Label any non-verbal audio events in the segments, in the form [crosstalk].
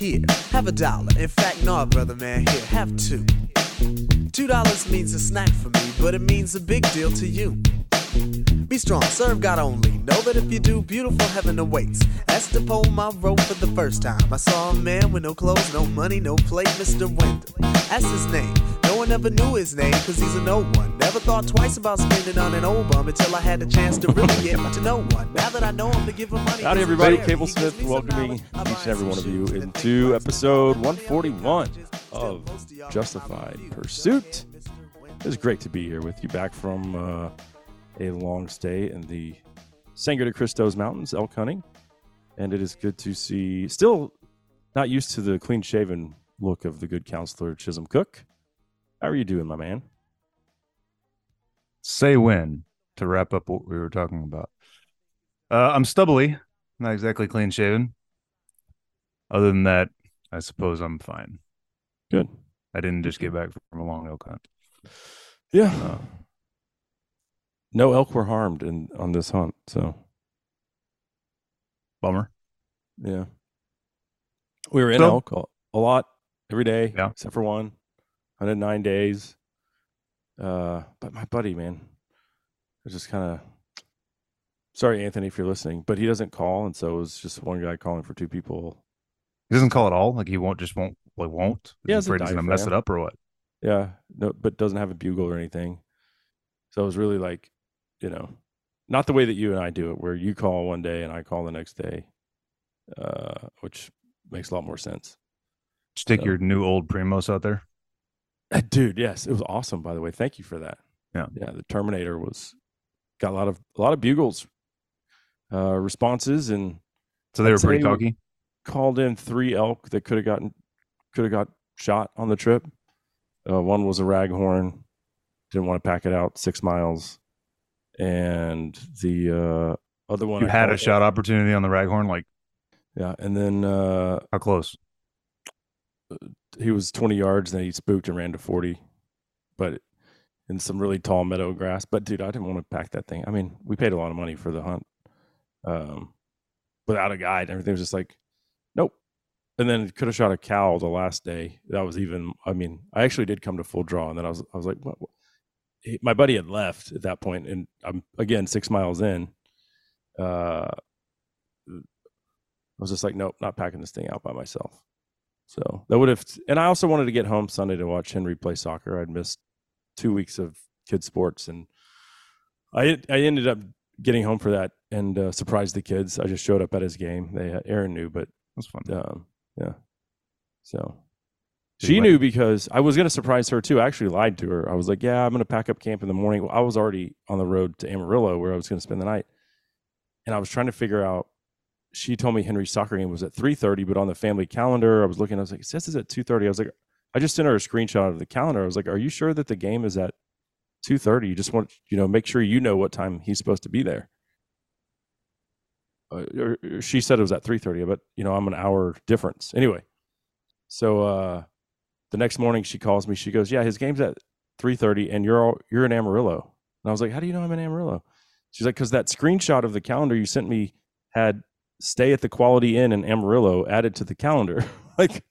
Here, have a dollar. In fact, no, brother man, here, have two. Two dollars means a snack for me, but it means a big deal to you. Be strong, serve God only. Know that if you do, beautiful heaven awaits. That's the poem I wrote for the first time. I saw a man with no clothes, no money, no plate, Mr. Wendell. That's his name. No one ever knew his name, cause he's a no one. Never thought twice about spending on an old bum until I had the chance to really get to know one. Now that I know him to give him money. Howdy, everybody. Cable Smith welcoming each and every one of you into episode 141 of Justified Pursuit. It is great to be here with you back from uh, a long stay in the Sangre de Cristos Mountains, elk hunting. And it is good to see, still not used to the clean shaven look of the good counselor Chisum Cook. How are you doing, my man? Say when to wrap up what we were talking about. Uh, I'm stubbly, not exactly clean shaven. Other than that, I suppose I'm fine. Good. I didn't just get back from a long elk hunt. Yeah. Uh, No elk were harmed in on this hunt, so bummer. yeah. We were in So- elk a, a lot every day, Yeah. except for one. 109 days. Uh, but my buddy, man, was just kind of sorry, Anthony, if you're listening, but he doesn't call, and so it was just one guy calling for two people. He doesn't call at all. Like he won't just won't like won't. Yeah, he it's a afraid he's gonna mess it up or what? Yeah, no, but doesn't have a bugle or anything. So it was really like, you know, not the way that you and I do it, where you call one day and I call the next day, uh, which makes a lot more sense. Stick So- your new old Primos out there. Uh, Dude, yes, it was awesome. By the way, thank you for that. Yeah. yeah. The Terminator was got a lot of a lot of bugles, uh, responses, and So they I'd were pretty cocky. called in three elk that could have gotten could have got shot on the trip. Uh, one was a raghorn, didn't want to pack it out six miles, and the uh, other one You I had a shot opportunity on the raghorn. Like Yeah, and then uh, how close? He was 20 yards, then he spooked and ran to 40, but in some really tall meadow grass. But dude, I didn't want to pack that thing. I mean, we paid a lot of money for the hunt, um, without a guide. Everything was just like, nope. And then could have shot a cow the last day. That was even. I mean, I actually did come to full draw, and then I was, I was like, what? what? He, my buddy had left at that point, and I'm again six miles in. Uh, I was just like, nope, not packing this thing out by myself. So that would have, and I also wanted to get home Sunday to watch Henry play soccer. I'd missed two weeks of kid sports, and I I ended up getting home for that and uh, surprised the kids. I just showed up at his game. They Aaron knew, but That's fun. um, yeah. So Did she knew because I was going to surprise her too. I actually lied to her. I was like, "Yeah, I'm going to pack up camp in the morning." I was already on the road to Amarillo where I was going to spend the night, and I was trying to figure out. She told me Henry's soccer game was at 3:30, but on the family calendar, I was looking. I was like, "It says it's at 2:30." I was like, I just sent her a screenshot of the calendar. I was like, "Are you sure that the game is at 2:30? You just want you know make sure you know what time he's supposed to be there." Uh, or- or she said it was at 3:30, but you know I'm an hour difference anyway. So uh, the next morning she calls me. She goes, "Yeah, his game's at 3:30, and you're all, you're in Amarillo." And I was like, "How do you know I'm in Amarillo?" She's like, "Because that screenshot of the calendar you sent me had stay at the Quality Inn in Amarillo added to the calendar." [laughs] like,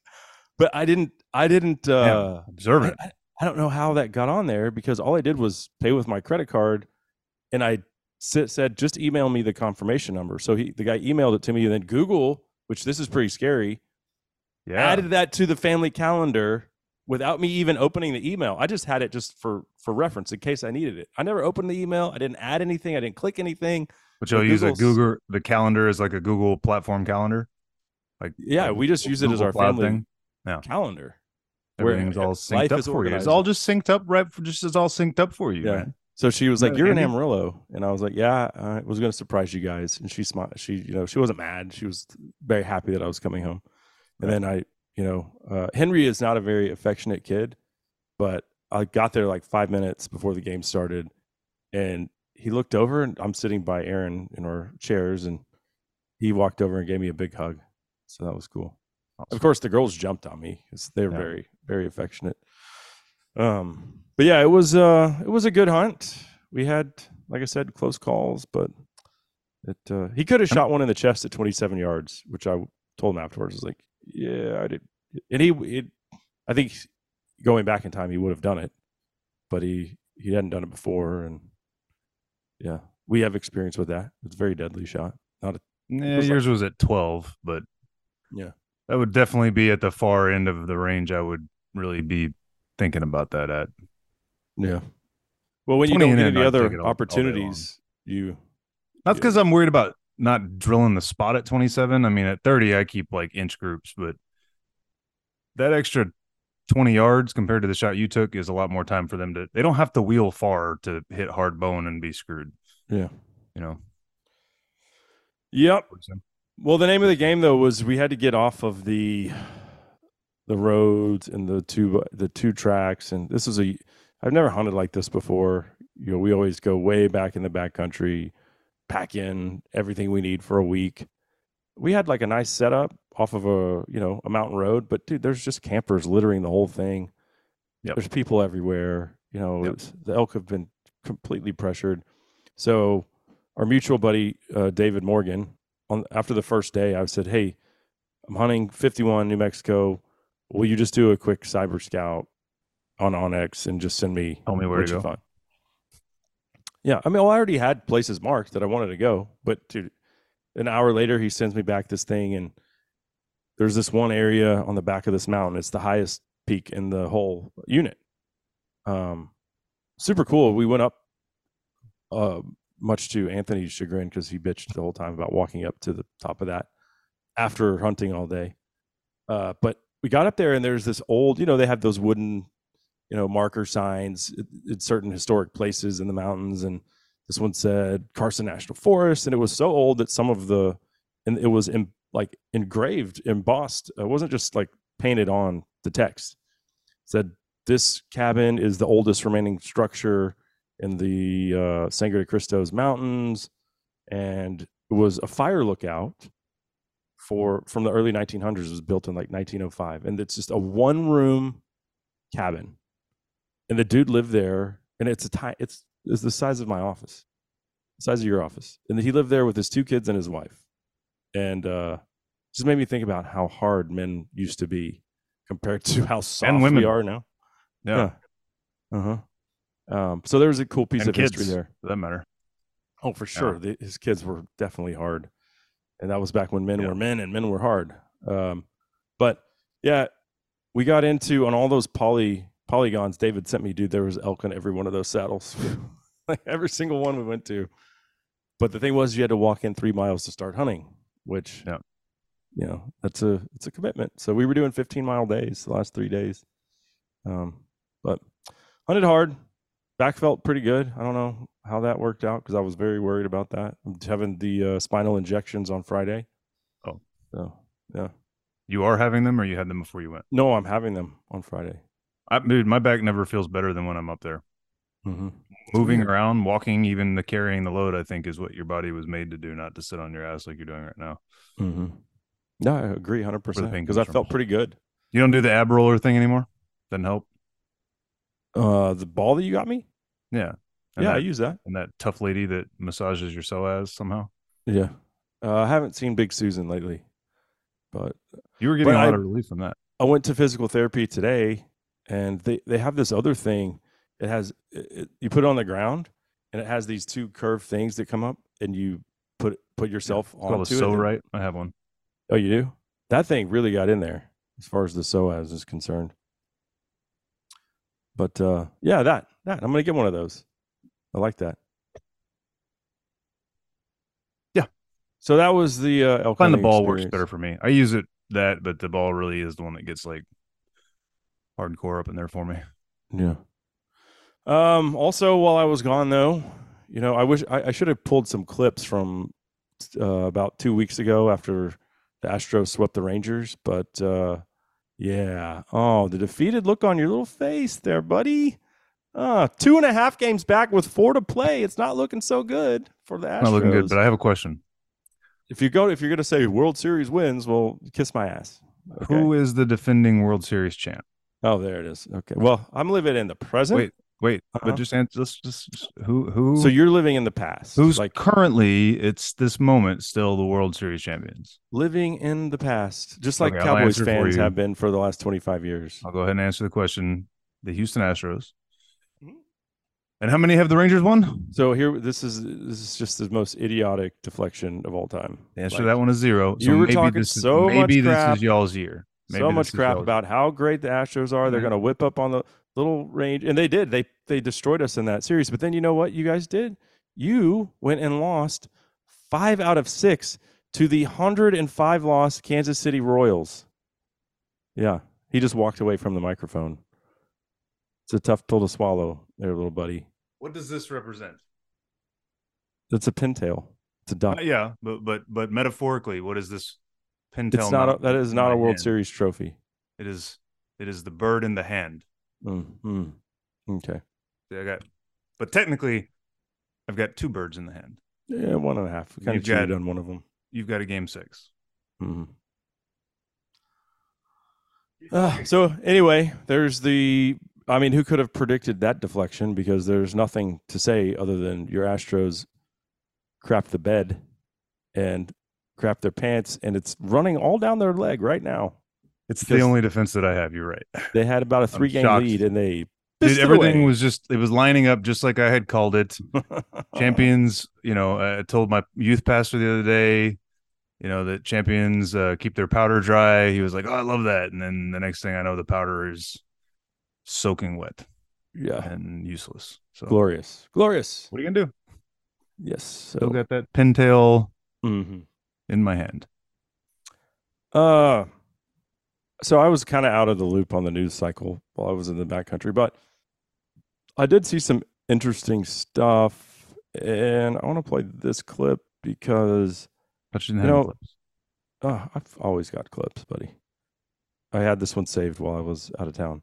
but I didn't. I didn't. Uh, Observant. I, I, I don't know how that got on there because all I did was pay with my credit card, and I sit, said just email me the confirmation number. So he the guy emailed it to me, and then Google, which this is pretty scary, yeah. added that to the family calendar without me even opening the email. I just had it just for for reference in case I needed it. I never opened the email. I didn't add anything. I didn't click anything. But you'll use a Google the calendar as like a Google platform calendar. Like Yeah, like we just use it as our family thing. Yeah. calendar. where Everything's all synced up is for you. It's all just synced up right for just it's all synced up for you, Yeah. man. So she was like, "You're in Amarillo," and I was like, "Yeah, I was going to surprise you guys." And she smiled. She, you know, she wasn't mad. She was very happy that I was coming home. And then I, you know, uh, Henry is not a very affectionate kid, but I got there like five minutes before the game started, and he looked over, and I'm sitting by Aaron in our chairs, and he walked over and gave me a big hug. So that was cool. Of course, the girls jumped on me because they're Yeah. very, very affectionate. Um, but yeah, it was uh, it was a good hunt. We had, like I said, close calls, but it uh, he could have shot one in the chest at 27 yards, which I told him afterwards. I was like, Yeah, I did. And he, it, I think going back in time, he would have done it, but he he hadn't done it before, and yeah, we have experience with that. It's a very deadly shot. Not a Yeah, was like- yours was at 12, but Yeah. that would definitely be at the far end of the range. I would really be thinking about that at. yeah. Well, when you 20 don't get any other it all- all day long. opportunities, you Not Yeah. because I'm worried about not drilling the spot at 27. I mean, at 30, I keep like inch groups, but that extra 20 yards compared to the shot you took is a lot more time for them to. They don't have to wheel far to hit hard bone and be screwed. yeah. You know. Yep. Well, the name of the game though was we had to get off of the the roads and the two the two tracks, and this was a I've never hunted like this before. You know, we always go way back in the backcountry, pack in everything we need for a week. We had like a nice setup off of a you know a mountain road, but dude, there's just campers littering the whole thing. Yep. There's people everywhere. You know, Yep. the elk have been completely pressured. So our mutual buddy uh, David Morgan, on after the first day, I said, "Hey, I'm hunting 51 New Mexico. Will you just do a quick cyber scout on onX and just send me Tell me where to go. find?" Yeah, I mean, well, I already had places marked that I wanted to go, but dude, an hour later, he sends me back this thing, and there's this one area on the back of this mountain. It's the highest peak in the whole unit. Um, super cool. We went up, uh, much to Anthony's chagrin because he bitched the whole time about walking up to the top of that after hunting all day. Uh, but we got up there, and there's this old, you know, they have those wooden, you know, marker signs at, certain historic places in the mountains, and this one said Carson National Forest, and it was so old that some of the, and it was in, like engraved, embossed. It wasn't just like painted on the text. It said this cabin is the oldest remaining structure in the uh, Sangre de Cristos Mountains, and it was a fire lookout for from the early 1900s. It was built in like 1905, and it's just a one room cabin, and the dude lived there, and it's a ti- it's it's the size of my office, the size of your office, and he lived there with his two kids and his wife, and uh, just made me think about how hard men used to be compared to how soft women. we are now. Yeah. Uh huh. Um, so there was a cool piece And of kids, history there. for that matter. Oh, for sure. The, his kids were definitely hard, and that was back when men Yeah. were men and men were hard. Um, but yeah, we got into on all those poly polygons. David sent me, dude. There was elk on every one of those saddles, [laughs] like every single one we went to. But the thing was, you had to walk in three miles to start hunting, which Yeah. you know that's a it's a commitment. So we were doing 15 mile days the last three days. Um, but hunted hard. Back felt pretty good. I don't know how that worked out because I was very worried about that. I'm having the uh, spinal injections on Friday. Oh. so yeah. You are having them or you had them before you went? No, I'm having them on Friday. I, dude, my back never feels better than when I'm up there. Mm-hmm. Moving weird. around, walking, even the carrying the load, I think is what your body was made to do, not to sit on your ass like you're doing right now. Mm-hmm. No, I agree 100 percent because I felt pretty good. You don't do the ab roller thing anymore? Doesn't help. Uh, the ball that you got me, Yeah. And yeah, I use that. and that tough lady that massages your psoas somehow. Yeah, uh, I haven't seen Big Susan lately, but You were getting a lot I- of relief from that. I went to physical therapy today, and they they have this other thing. It has it, it- you put it on the ground, and it has these two curved things that come up, and you put put yourself a onto so it. right. I have one. Oh, you do? That thing really got in there as far as the psoas is concerned. But uh, yeah, that that I'm gonna get one of those. I like that. Yeah. So that was the uh, elk Find the ball works better for me. I use it that, but the ball really is the one that gets like hardcore up in there for me. Yeah. Um. Also, while I was gone, though, you know, I wish I, I should have pulled some clips from uh, about two weeks ago after the Astros swept the Rangers. But uh, yeah, oh, the defeated look on your little face there, buddy. Uh, two and a half games back with four to play. It's not looking so good for the Astros. Not looking good, but I have a question. if you go, if you're gonna say World Series wins, well, kiss my ass. Okay. Who is the defending World Series champ? Oh, there it is. Okay. Well, I'm living it in the present. Wait, Wait, Uh-huh. but just answer. Let's just, just who who So you're living in the past. who's like currently it's this moment still the World Series champions. living in the past, just like Okay, Cowboys fans have been for the last 25 years. I'll go ahead and answer the question. The Houston Astros. Mhm. And how many have the Rangers won? So here, this is this is just the most idiotic deflection of all time. The answer Like, to that one is zero. you were maybe talking this is, so much maybe this crap. is y'all's year. Maybe so much crap about how great the Astros are. They're Mhm. going to whip up on the little range, and they did. They they destroyed us in that series. But then you know what you guys did? You went and lost five out of six to the hundred and five loss Kansas City Royals. Yeah, he just walked away from the microphone. It's a tough pill to swallow, there, little buddy. What does this represent? It's a pintail. It's a duck. Uh, yeah, but but but metaphorically, what is this pintail? it's not. A, that is not a World hand? Series trophy. It is it is the bird in the hand. Mm, mm. Okay. See, I got, but technically, I've got two birds in the hand. Yeah, one and a half. Kind of You've got- cheated on one of them. You've got a game six. mm-hmm. Uh, so anyway, there's the. I mean, who could have predicted that deflection? Because there's nothing to say other than your Astros crap the bed and crap their pants, and it's running all down their leg right now. It's Because- the only defense that I have. You're right. [laughs] They had about a three game lead, and they Dude, everything was just it was lining up just like I had called it. [laughs] Champions, you know, I told my youth pastor the other day, you know, that champions uh, keep their powder dry. He was like, "Oh, I love that." And then the next thing I know, the powder is soaking wet yeah, and useless. So glorious, glorious. what are you gonna do? Yes. Still So, got that pintail mhm. in my hand. Uh, so I was kind of out of the loop on the news cycle while I was in the backcountry, but I did see some interesting stuff, and I want to play this clip because But you didn't You have know- clips. uh, I've always got clips, buddy. I had this one saved while I was out of town,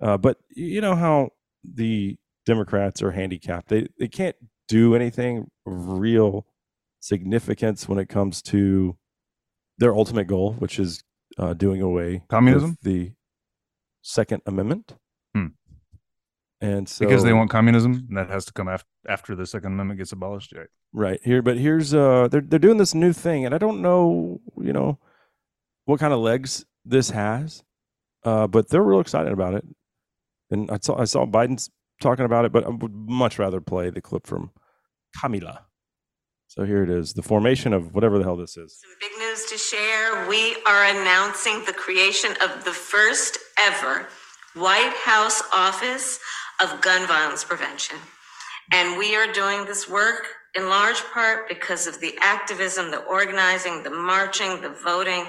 uh, but you know how the Democrats are handicapped; they they can't do anything of real significance when it comes to their ultimate goal, which is uh, doing away with Communism? the Second Amendment. Hmm. And so because they want communism, and that has to come after after the Second Amendment gets abolished. Right? right here, but here's uh they're they're doing this new thing, and I don't know, you know, what kind of legs this has, uh, but they're real excited about it. And I saw I saw Biden's talking about it, but I would much rather play the clip from Kamala. So here it is, the formation of whatever the hell this is. Some big news to share. We are announcing the creation of the first ever White House Office of Gun Violence Prevention. And we are doing this work in large part because of the activism, the organizing, the marching, the voting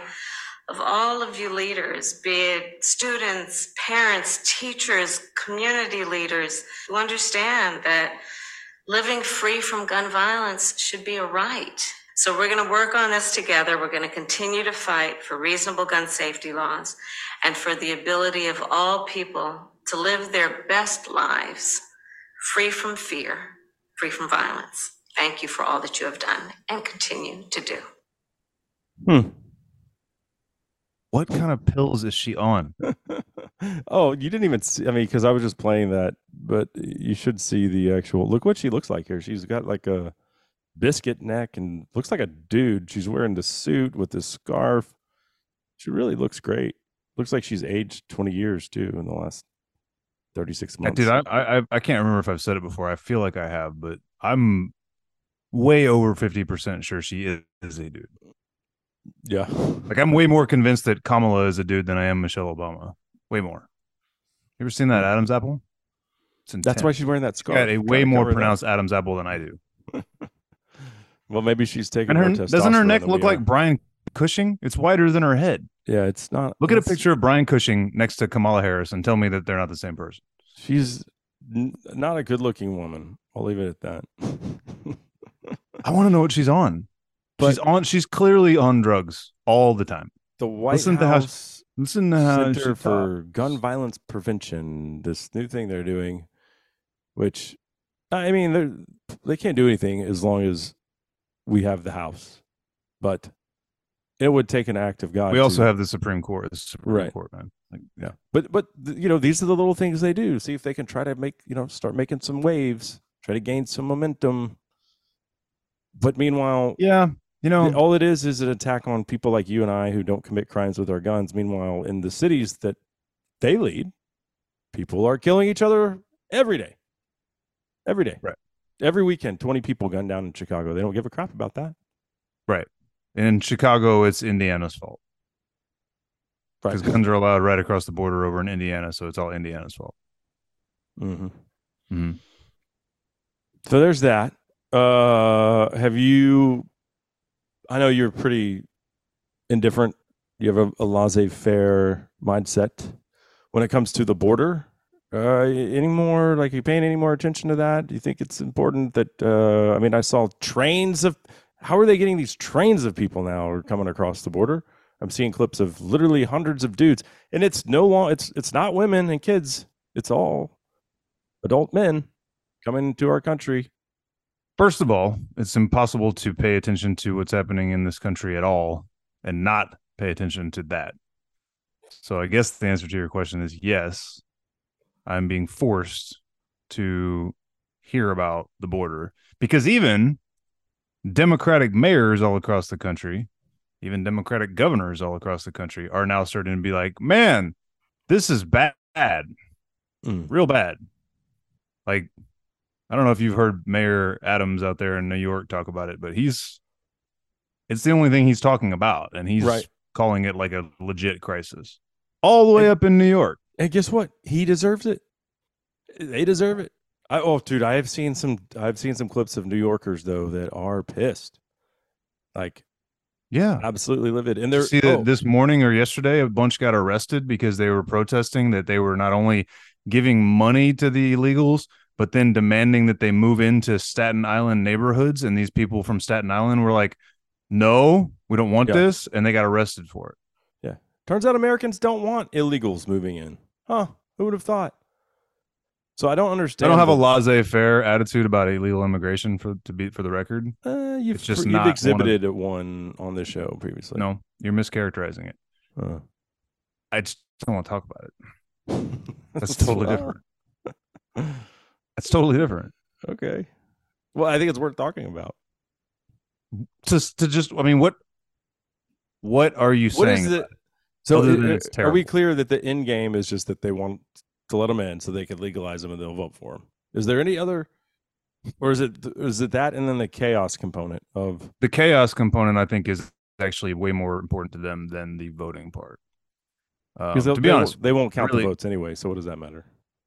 of all of you leaders, be it students, parents, teachers, community leaders, who understand that living free from gun violence should be a right. So we're going to work on this together. We're going to continue to fight for reasonable gun safety laws and for the ability of all people to live their best lives free from fear, free from violence. Thank you for all that you have done and continue to do. Hmm. What kind of pills is she on? [laughs] oh, you didn't even see. I mean, because I was just playing that, but you should see the actual. Look what she looks like here. She's got like a biscuit neck and looks like a dude. She's wearing the suit with this scarf. She really looks great. Looks like she's aged twenty years too in the last thirty six months. Dude, I, I I can't remember if I've said it before. I feel like I have, but I'm way over fifty percent sure she is, is a dude. Yeah, Like I'm way more convinced that Kamala is a dude than I am Michelle Obama. Way more. You ever seen that Adam's apple? It's that's why she's wearing that scarf. got a way more cover that. pronounced Adam's apple than I do. [laughs] Well, maybe she's taking. And her doesn't her neck look like. Brian Cushing? It's wider than her head. Yeah, it's not. Look at a picture of Brian Cushing next to Kamala Harris and tell me that they're not the same person. She's n- not a good looking woman. I'll leave it at that. [laughs] I want to know what she's on. She's on. She's clearly on drugs all the time. the White Listen to how- House Listen to how Center for talks. Gun Violence Prevention, this new thing they're doing, which I mean, they they can't do anything as long as we have the House, but it would take an act of God. we also to- have the Supreme Court. The Supreme Right. Court, man. Like, yeah. But but you know these are the little things they do. See if they can try to make you know start making some waves, try to gain some momentum. But meanwhile, Yeah. You know, all it is is an attack on people like you and I who don't commit crimes with our guns. Meanwhile, in the cities that they lead, people are killing each other every day, every day, Right. Every weekend, twenty people gunned down in Chicago. They don't give a crap about that. Right. And in Chicago, it's Indiana's fault Right. because guns are allowed right across the border over in Indiana. So it's all Indiana's fault. hmm Mhm. So there's that. Uh, have you? I know you're pretty indifferent. You have a, a laissez-faire mindset when it comes to the border. Uh, any more? Like, are you paying any more attention to that? Do you think it's important that? Uh, I mean, I saw trains of. How are they getting these trains of people now are coming across the border? I'm seeing clips of literally hundreds of dudes, and it's no long. It's it's not women and kids. It's all adult men coming to our country. First of all, it's impossible to pay attention to what's happening in this country at all and not pay attention to that. So I guess the answer to your question is yes. I'm being forced to hear about the border because even Democratic mayors all across the country, even Democratic governors all across the country are now starting to be like, man, this is bad, Mm. real bad. Like, I don't know if you've heard Mayor Adams out there in New York talk about it, but he's it's the only thing he's talking about, and he's Right. calling it like a legit crisis, all the way up in New York. And guess what? He deserves it. They deserve it. I, oh, dude, I have seen some. I've seen some clips of New Yorkers though that are pissed, like Yeah. absolutely livid. And they're See that oh, this morning or yesterday, a bunch got arrested because they were protesting that they were not only giving money to the illegals, but then demanding that they move into Staten Island neighborhoods. And these people from Staten Island were like, "No, we don't want Yeah. this," and they got arrested for it. Yeah. Turns out Americans don't want illegals moving in. Huh? Who would have thought? So I don't understand. I don't have a laissez-faire attitude about illegal immigration for to be for the record. Uh, you've It's just you've not one of- exhibited one on this show previously. No, you're mischaracterizing it. Uh. I just don't want to talk about it. [laughs] That's totally different. [laughs] That's totally different. Okay. Well, I think it's worth talking about. To to just, I mean, what what are you What saying? is it? So, Other i- than i- it's are we clear that the end game is just that they want to let them in so they could legalize them and they'll vote for them? Is there any other, or is it is it that and then the chaos component of? the chaos component i think is actually way more important to them than the voting part um, Because to be honest they won't count really- the votes anyway. So what does that matter?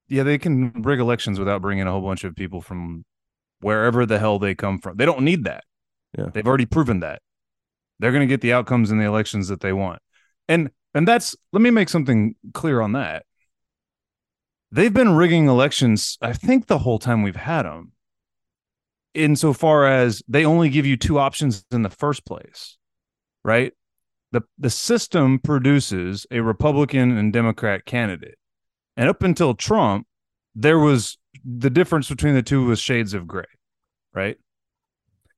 Yeah they can rig elections without bringing a whole bunch of people from wherever the hell they come from. They don't need that. Yeah. they've already proven that. They're going to get the outcomes in the elections that they want. And and that's let me make something clear on that. They've been rigging elections i think the whole time we've had them insofar as they only give you two options in the first place right? The the system produces a republican and democrat candidate and up until trump there was the difference between the two was shades of gray right?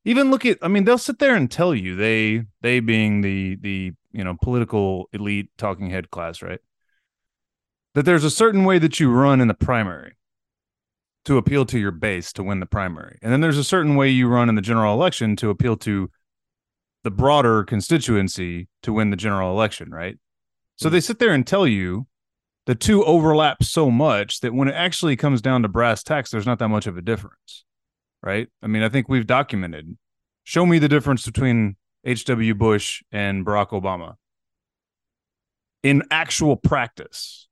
Even look at i mean they'll sit there and tell you they they being the the you know political elite talking head class right? That there's a certain way that you run in the primary to appeal to your base to win the primary. And then there's a certain way you run in the general election to appeal to the broader constituency to win the general election right? So hmm. they sit there and tell you the two overlap so much that when it actually comes down to brass tacks there's not that much of a difference right? I mean, I think we've documented. Show me the difference between H.W. Bush and Barack Obama in actual practice,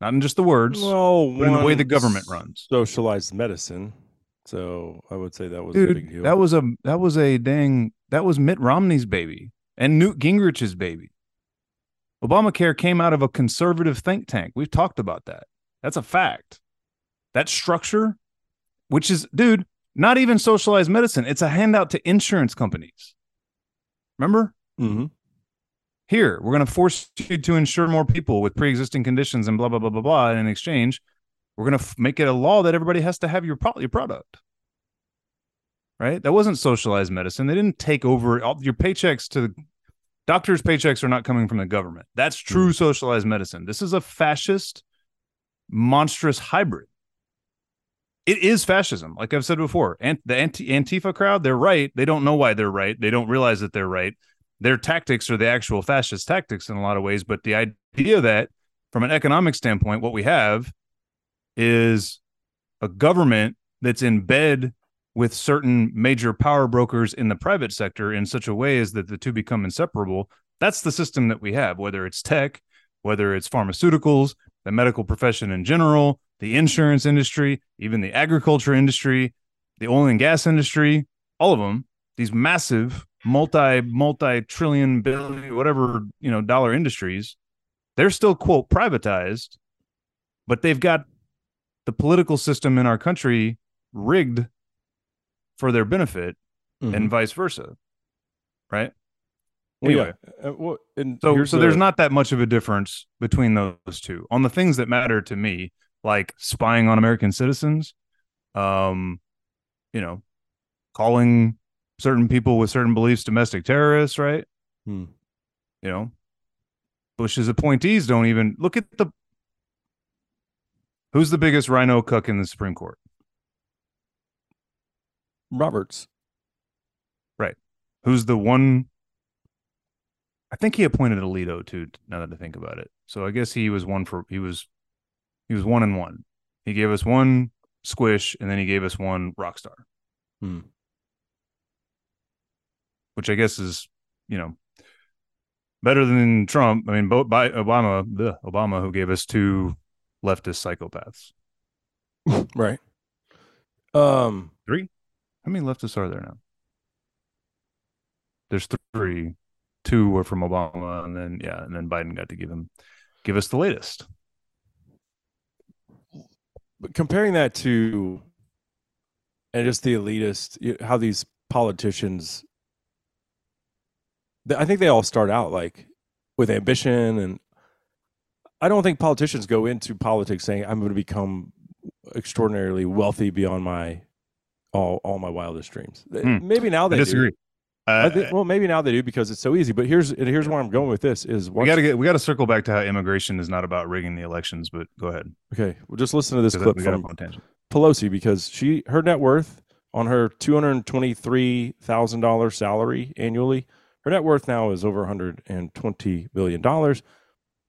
not in just the words, Well, but in the way the government runs. socialized medicine. So I would say that was a big deal. that was a that was a dang that was Mitt Romney's baby and Newt Gingrich's baby. Obamacare came out of a conservative think tank. We've talked about that. That's a fact. That structure, which is, dude, not even socialized medicine. It's a handout to insurance companies. Remember? hmm Here, we're going to force you to insure more people with pre-existing conditions and blah blah blah blah blah. And in exchange, we're going to f- make it a law that everybody has to have your pro- your product. Right? That wasn't socialized medicine. They didn't take over all your paychecks to Doctors' paychecks are not coming from the government. That's hmm. true socialized medicine. This is a fascist, monstrous hybrid. It is fascism, like I've said before. And the anti- Antifa crowd, they're right. They don't know why they're right. They don't realize that they're right. Their tactics are the actual fascist tactics in a lot of ways. But the idea that, from an economic standpoint, what we have is a government that's in bed with certain major power brokers in the private sector in such a way as that the two become inseparable. That's the system that we have, whether it's tech, whether it's pharmaceuticals, the medical profession in general, the insurance industry, even the agriculture industry, the oil and gas industry, all of them, these massive multi multi trillion billion whatever, you know, dollar industries, they're still quote privatized, but they've got the political system in our country rigged for their benefit Mhm. and vice versa. Right? Anyway. yeah. Uh, well, and So so there's not that much of a difference between those two. On the things that matter to me, like spying on American citizens, um, you know, calling certain people with certain beliefs domestic terrorists, right? Hmm. You know, Bush's appointees don't even look at the who's the biggest RINO cook in the Supreme Court? Roberts. Right. Who's the one? I think he appointed Alito too. Now that I think about it, so I guess he was one for he was he was one and one. He gave us one squish, and then he gave us one rock star, Hmm. which I guess is you know better than Trump. I mean, both by Obama, the Obama who gave us two leftist psychopaths. [laughs] Right. Um. How many leftists are there now? There's three. Two were from Obama, and then yeah, and then Biden got to give him give us the latest. But comparing that to and just the elitist, how these politicians, I think they all start out like with ambition, and I don't think politicians go into politics saying I'm going to become extraordinarily wealthy beyond my all all my wildest dreams. Hmm. Maybe now I they do. disagree. I Uh, think, well, maybe now they do because it's so easy. But here's here's where I'm going with this: is we got to get we got to circle back to how immigration is not about rigging the elections. But go ahead. okay. Well, just listen to this clip from off on a tangent. Pelosi because she her net worth on her two hundred twenty three thousand dollars salary annually, her net worth now is over one hundred and twenty billion dollars.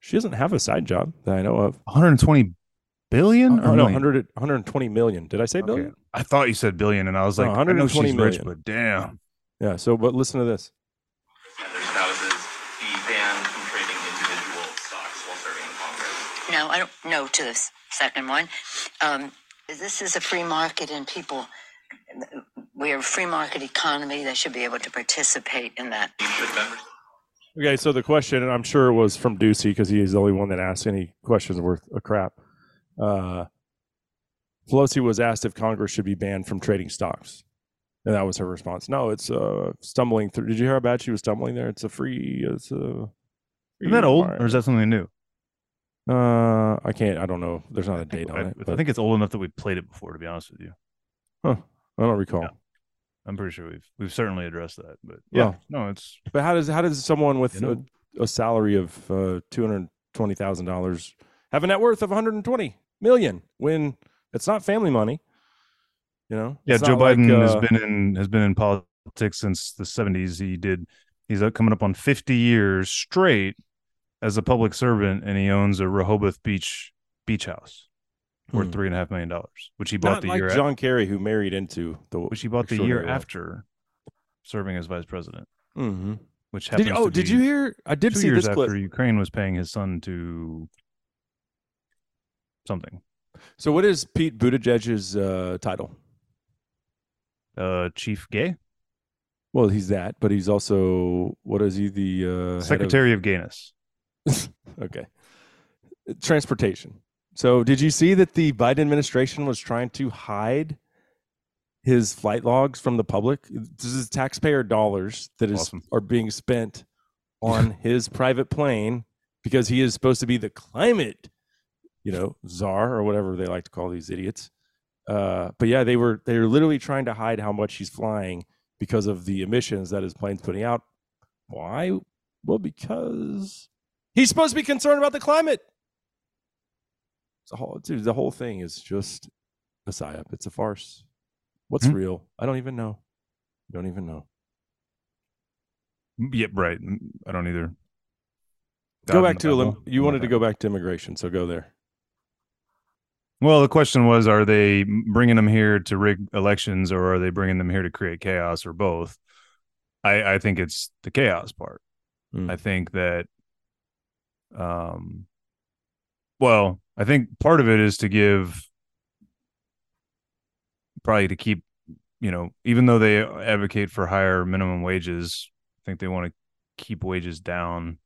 She doesn't have a side job that I know of. 120 billion Oh, or no, million? 100, 120 million. Did I say Okay. Billion? I thought you said billion, and I was No, like, I know 120 she's rich, but damn. Yeah. So, but listen to this. and their spouses be banned from trading individual stocks while serving in Congress. No, I don't no to the s- second one. Um, this is a free market and people, we're a free market economy. They should be able to participate in that. Okay, so the question, and I'm sure it was from Doocy because he is the only one that asked any questions worth a crap. Uh, Pelosi was asked if Congress should be banned from trading stocks, and that was her response. No, it's uh, stumbling through. Did you hear how bad she was stumbling there? It's a free. It's a. Isn't that old, or is that something new? Uh, I can't. I don't know. There's not a date on I, it. I But think it's old enough that we played it before. To be honest with you, I don't recall. Yeah. I'm pretty sure we've we've certainly addressed that. But yeah, Well, no, it's But how does how does someone with You know. a, a salary of uh, two hundred twenty thousand dollars have a net worth of one hundred twenty million when it's not family money? You know, Yeah, Joe not like, Biden uh, has been in has been in politics since the seventies. He did he's coming up on fifty years straight as a public servant, and he owns a Rehoboth Beach beach house worth Hmm. three and a half million dollars, which he bought not the like year John Kerry who married into the which he bought the year wealth. after serving as vice president. Mhm. Which Did happens oh, did you hear? I did see years this after clip. Ukraine was paying his son to something. So, what is Pete Buttigieg's uh, title? Uh, Chief Gay, Well, he's that, but he's also what is he? The uh, head of- Secretary of Gayness. [laughs] okay. Transportation. So, did you see that the Biden administration was trying to hide his flight logs from the public? This is taxpayer dollars that is Awesome. are being spent on [laughs] his private plane because he is supposed to be the climate, you know, czar or whatever they like to call these idiots. Uh, but yeah, they were they were literally trying to hide how much he's flying because of the emissions that his plane's putting out. Why? Well, because he's supposed to be concerned about the climate. The whole, dude, the whole thing is just a psyop. It's a farce. What's Hmm. real? I don't even know. Don't even know. Yep, right. I don't either. go back to elim- you wanted to go back to immigration, so go there. Well, the question was: Are they bringing them here to rig elections, or are they bringing them here to create chaos, or both? I, I think it's the chaos part. Mm. I think that, um, well, I think part of it is to give, probably to keep, you know, even though they advocate for higher minimum wages, I think they want to keep wages down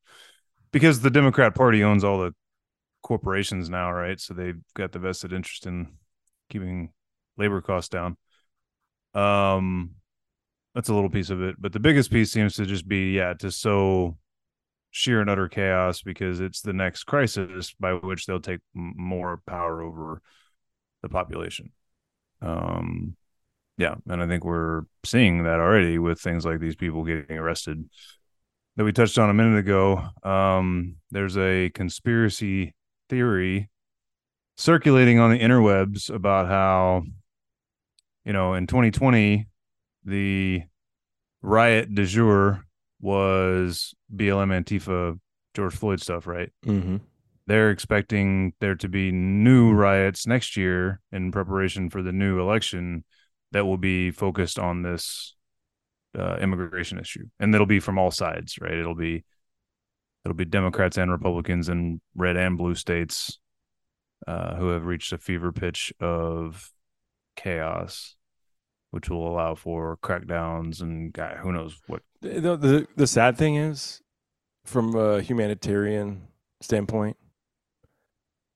because the Democrat Party owns all the corporations now, right? So they've got the vested interest in keeping labor costs down. Um, that's a little piece of it, but the biggest piece seems to just be, yeah, to sow sheer and utter chaos because it's the next crisis by which they'll take more power over the population. Um, yeah, and I think we're seeing that already with things like these people getting arrested that we touched on a minute ago. Um, there's a conspiracy theory circulating on the interwebs about how, you know, in 2020, the riot de jour was BLM Antifa George Floyd stuff, right? Mm-hmm. They're expecting there to be new riots next year in preparation for the new election that will be focused on this uh, immigration issue, and it'll be from all sides, right? It'll be it'll be Democrats and Republicans in red and blue states uh, who have reached a fever pitch of chaos, which will allow for crackdowns and God, who knows what. The, the the sad thing is, from a humanitarian standpoint,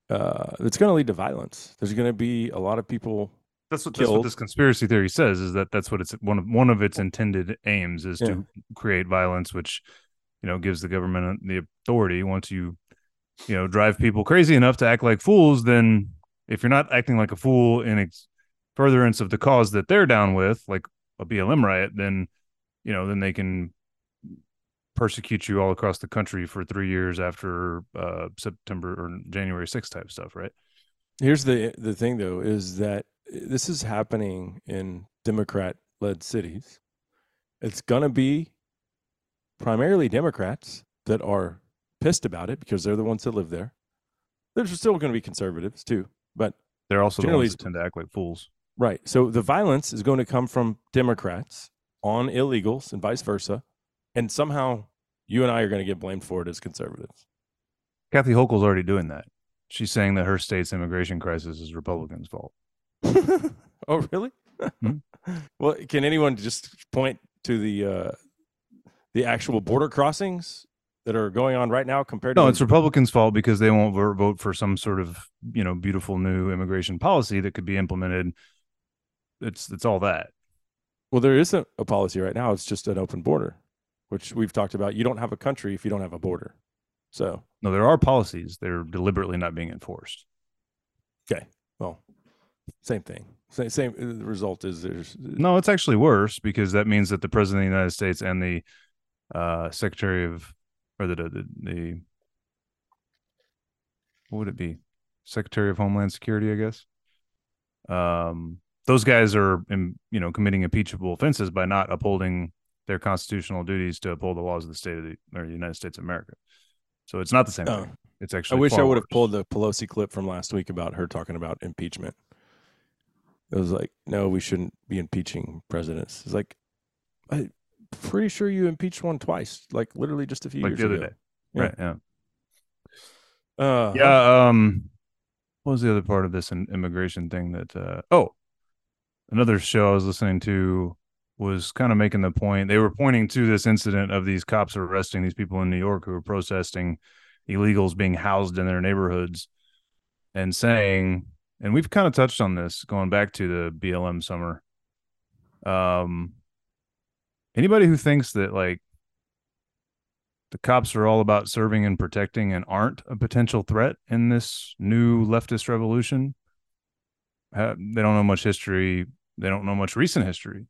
uh, it's going to lead to violence. There's going to be a lot of people. That's what, that's what this conspiracy theory says is that that's what it's one of one of its intended aims is Yeah. to create violence, which you know gives the government the authority. Once you you know drive people crazy enough to act like fools, then if you're not acting like a fool in ex- furtherance of the cause that they're down with, like a BLM riot, then you know then they can persecute you all across the country for three years after uh, September or January 6th type stuff, right? Here's the the thing though is that this is happening in Democrat led cities. It's going to be primarily Democrats that are pissed about it because they're the ones that live there. There's still going to be conservatives too, but They're also the Generally ones that tend to act like fools. Right. So the violence is going to come from Democrats on illegals and vice versa. And somehow you and I are going to get blamed for it as conservatives. Kathy Hochul's already doing that. She's saying that her state's immigration crisis is Republicans' fault. [laughs] oh, really? Hmm. [laughs] well, can anyone just point to the uh, the actual border crossings that are going on right now compared to No, it's Republicans' fault because they won't vote for some sort of you know beautiful new immigration policy that could be implemented. It's it's all that. well, there isn't a policy right now. It's just an open border, which we've talked about. You don't have a country if you don't have a border. So, No, there are policies. They're deliberately not being enforced. Okay. Well, same thing. Same, same uh, the result is there's No, it's actually worse because that means that the president of the United States and the uh, secretary of or the the, the what would it be? Secretary of Homeland Security, I guess. Um, those guys are, in, you know, committing impeachable offenses by not upholding their constitutional duties to uphold the laws of the state of the or the United States of America. So it's not the same Oh. thing. It's actually. I wish I would have pulled the Pelosi clip from last week about her talking about impeachment. It was like, no, we shouldn't be impeaching presidents. It's like, I'm pretty sure you impeached one twice, like literally just a few like years the other ago. day. Yeah. Right. Yeah. Uh, Yeah. Um, what was the other part of this immigration thing that? Uh, oh, another show I was listening to was kind of making the point. They were pointing to this incident of these cops arresting these people in New York who were protesting illegals being housed in their neighborhoods, and saying, and we've kind of touched on this going back to the BLM summer. Um, anybody who thinks that like the cops are all about serving and protecting and aren't a potential threat in this new leftist revolution. They don't know much history. They don't know much recent history.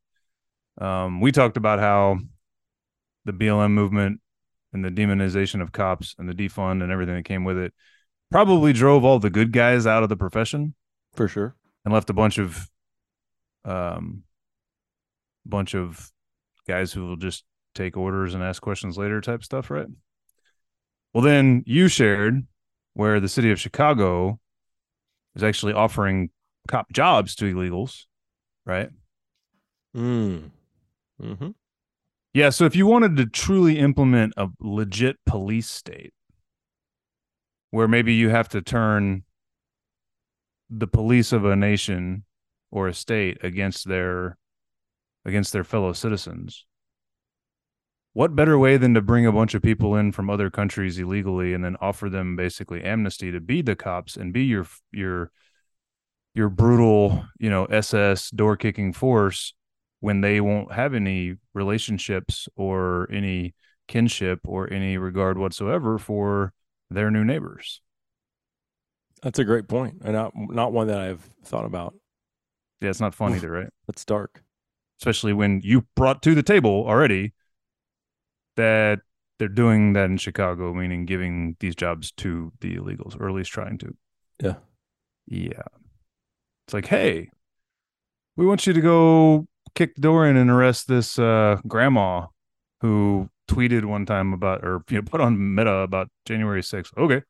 Um, we talked about how the BLM movement and the demonization of cops and the defund and everything that came with it probably drove all the good guys out of the profession For sure. and left a bunch of um bunch of guys who will just take orders and ask questions later type stuff, right? Well, then you shared where the city of Chicago is actually offering cop jobs to illegals, right? Mm. Mm-hmm. Yeah, so if you wanted to truly implement a legit police state where maybe you have to turn the police of a nation or a state against their against their fellow citizens what better way than to bring a bunch of people in from other countries illegally and then offer them basically amnesty to be the cops and be your your your brutal you know ss door kicking force when they won't have any relationships or any kinship or any regard whatsoever for their new neighbors That's a great point, and not not one that I've thought about. yeah it's not fun either right That's dark. Especially when you brought to the table already that they're doing that in Chicago, meaning giving these jobs to the illegals, or at least trying to. Yeah. Yeah. It's like, hey, we want you to go kick the door in and arrest this uh, grandma who tweeted one time about, or you know, put on Meta about January 6th. Okay.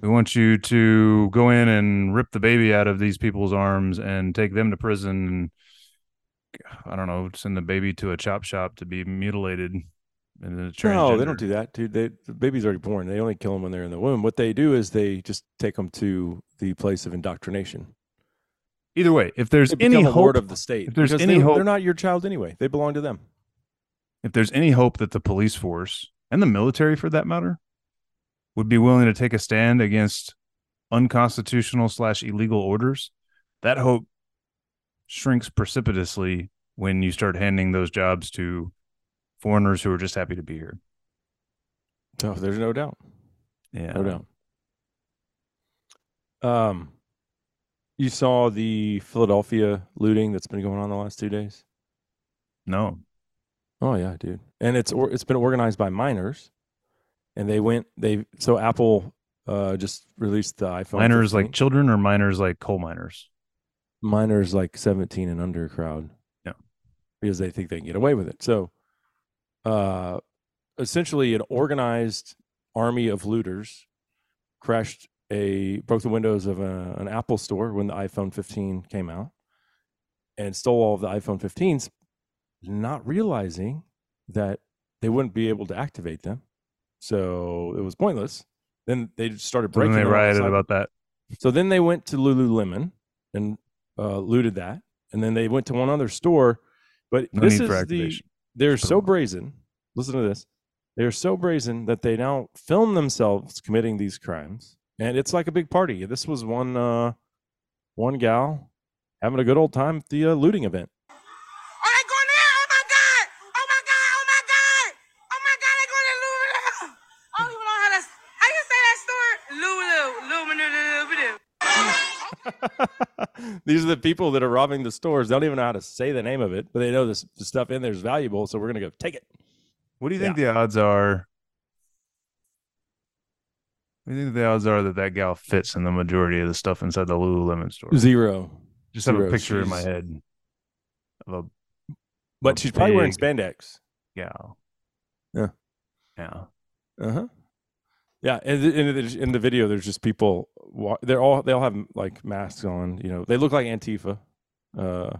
We want you to go in and rip the baby out of these people's arms and take them to prison and I don't know, send the baby to a chop shop to be mutilated. And then No, they don't do that, dude. They, the baby's already born. They only kill them when they're in the womb. What they do is they just take them to the place of indoctrination. Either way, if there's any hope of the state. if there's any they, hope- they're not your child anyway. They belong to them. if there's any hope that the police force and the military for that matter would be willing to take a stand against unconstitutional slash illegal orders that hope shrinks precipitously when you start handing those jobs to foreigners who are just happy to be here So there's no doubt. yeah No doubt. Um, you saw the Philadelphia looting that's been going on the last two days. no Oh yeah, dude. And it's or, it's been organized by miners and they went they so Apple uh just released the iPhone. miners like children or miners like coal miners minors like 17 and under crowd. Yeah. Because they think they can get away with it. So uh essentially an organized army of looters crashed a broke the windows of a, an Apple store when the iPhone 15 came out and stole all of the iPhone 15s not realizing that they wouldn't be able to activate them. So it was pointless. Then they started So then breaking they rioted about that so then they went to Lululemon and uh, looted that, and then they went to one other store. But No this is the they're so brazen. Listen to this. They're so brazen that they now film themselves committing these crimes, and it's like a big party. This was one uh, one gal having a good old time at the uh, looting event. Going going to to. These are the people that are robbing the stores. They don't even know how to say the name of it, but they know this the stuff in there is valuable, so we're gonna go take it. What do you think the odds are? What do you think the odds are that that gal fits in the majority of the stuff inside the Lululemon store? Zero. Just have a zero. picture in my head of a But a she's probably wearing spandex. gal. Yeah. Yeah. Uh huh. Yeah, and in the, in the video, there's just people. They're all they all have like masks on. You know, they look like Antifa. Uh,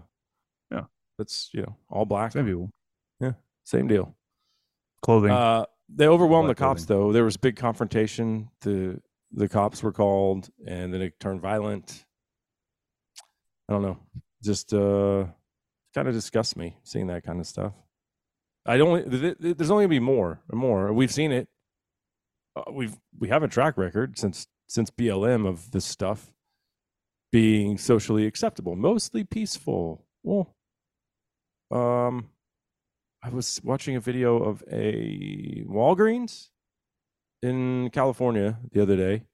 Yeah. that's you know all black. Same people. Same deal. Clothing. Uh, they overwhelmed the cops clothing. though. There was big confrontation. The the cops were called, and then it turned violent. I don't know. Just uh, kind of disgusts me seeing that kind of stuff. I don't. th- th- There's only gonna be more and more. We've seen it. Uh, we've we have a track record since since BLM of this stuff being socially acceptable, mostly peaceful. Well, um, I was watching a video of a Walgreens in California the other day.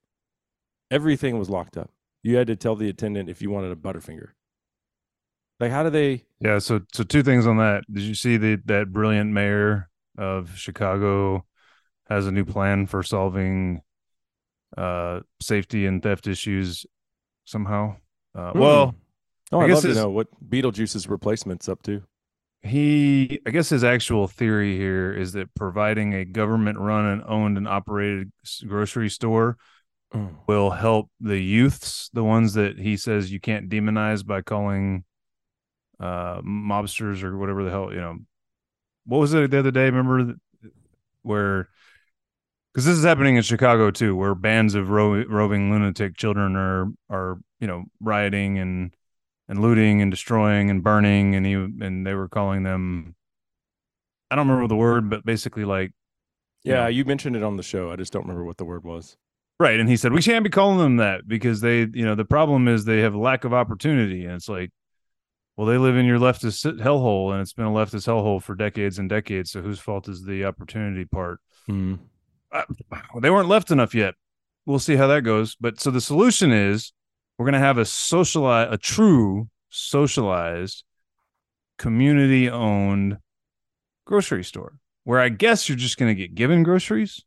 Everything was locked up. You had to tell the attendant if you wanted a Butterfinger. Like, how do they? yeah. So, so two things on that. Did you see the that brilliant mayor of Chicago has a new plan for solving uh safety and theft issues somehow. Uh, Well, oh, I I'd guess love to know what Beetlejuice's replacement's up to. he, I guess his actual theory here is that providing a government run and owned and operated grocery store Mm. will help the youths, the ones that he says you can't demonize by calling uh mobsters or whatever the hell, you know. What was it the other day? Remember where because this is happening in Chicago too, where bands of ro- roving lunatic children are are you know rioting and and looting and destroying and burning, and he and they were calling them. I don't remember the word, but basically like Yeah, Yeah. you mentioned it on the show. I just don't remember what the word was. Right. And he said, we can't be calling them that because they, you know, the problem is they have a lack of opportunity. And it's like, well, they live in your leftist hellhole and it's been a leftist hellhole for decades and decades. So whose fault is the opportunity part? Mm. Uh, they weren't left enough yet. We'll see how that goes. But so the solution is we're going to have a socialized, a true socialized, community owned grocery store where I guess you're just going to get given groceries